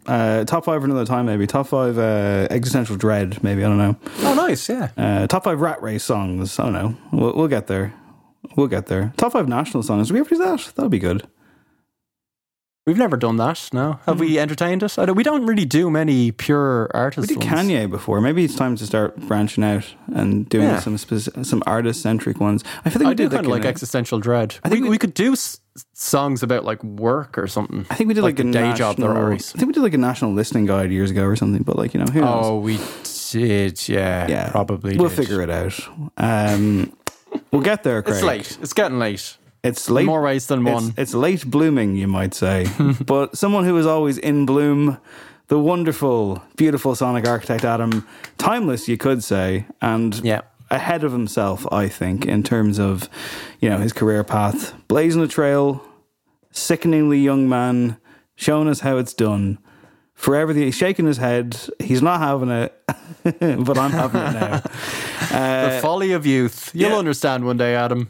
Uh, top five for another time, maybe. Top five uh, existential dread, maybe. I don't know. Oh, nice. Yeah. Uh, top five rat race songs. I don't know. We'll, we'll get there. We'll get there. Top five national songs. Do we ever do that? That would be good. We've never done that, no. Have we entertained it? I don't, we don't really do many pure artists. We did Kanye before. Maybe it's time to start branching out and doing Yeah. some spec- some artist centric ones. I feel like I we do did kind of like a- existential dread. I think we, we- we could do s- songs about like work or something. I think we did like, a a day national, job. I think we did like a national listening guide years ago or something. But like you know, who knows? Oh, we did. Yeah, yeah, probably. We'll did. figure it out. Um, we'll get there. Craig. It's late. It's getting late. It's late. more ways than one. It's, late blooming, you might say. but someone who is always in bloom, the wonderful, beautiful sonic architect Adam, timeless, you could say, and Yeah. ahead of himself, I think, in terms of you know his career path, blazing a trail, sickeningly young man, showing us how it's done. Forever, the, he's shaking his head. He's not having it, but I'm having it now. the uh, folly of youth. You'll yeah. understand one day, Adam.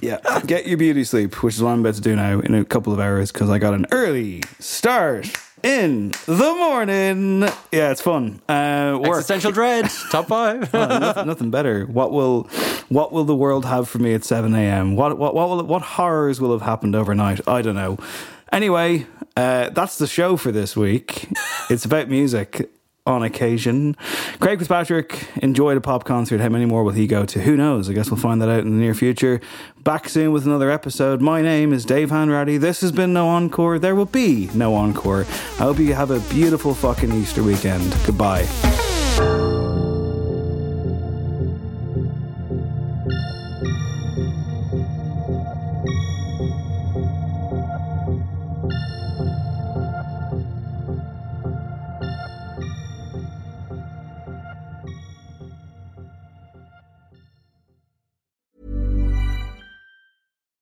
Yeah, get your beauty sleep, which is what I'm about to do now in a couple of hours because I got an early start. in the morning. Yeah, it's fun. Uh, work. Existential dread, top five. Oh, nothing, nothing better. What will what will the world have for me at seven a.m.? What what what will what horrors will have happened overnight? I don't know. Anyway, uh, that's the show for this week. It's about music on occasion. Craig Fitzpatrick enjoyed a pop concert. How many more will he go to? Who knows? I guess we'll find that out in the near future. Back soon with another episode. My name is Dave Hanratty. This has been No Encore. There will be no encore. I hope you have a beautiful fucking Easter weekend. Goodbye.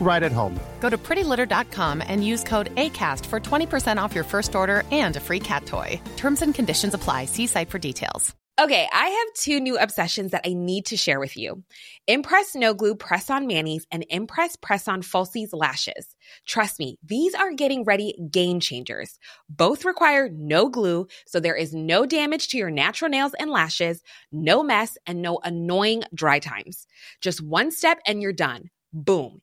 right at home. Go to prettylitter.com and use code ACAST for 20% off your first order and a free cat toy. Terms and conditions apply. See site for details. Okay, I have two new obsessions that I need to share with you Impress No Glue Press On Manis and Impress Press On Falsies Lashes. Trust me, these are getting ready game changers. Both require no glue, so there is no damage to your natural nails and lashes, no mess, and no annoying dry times. Just one step and you're done. Boom.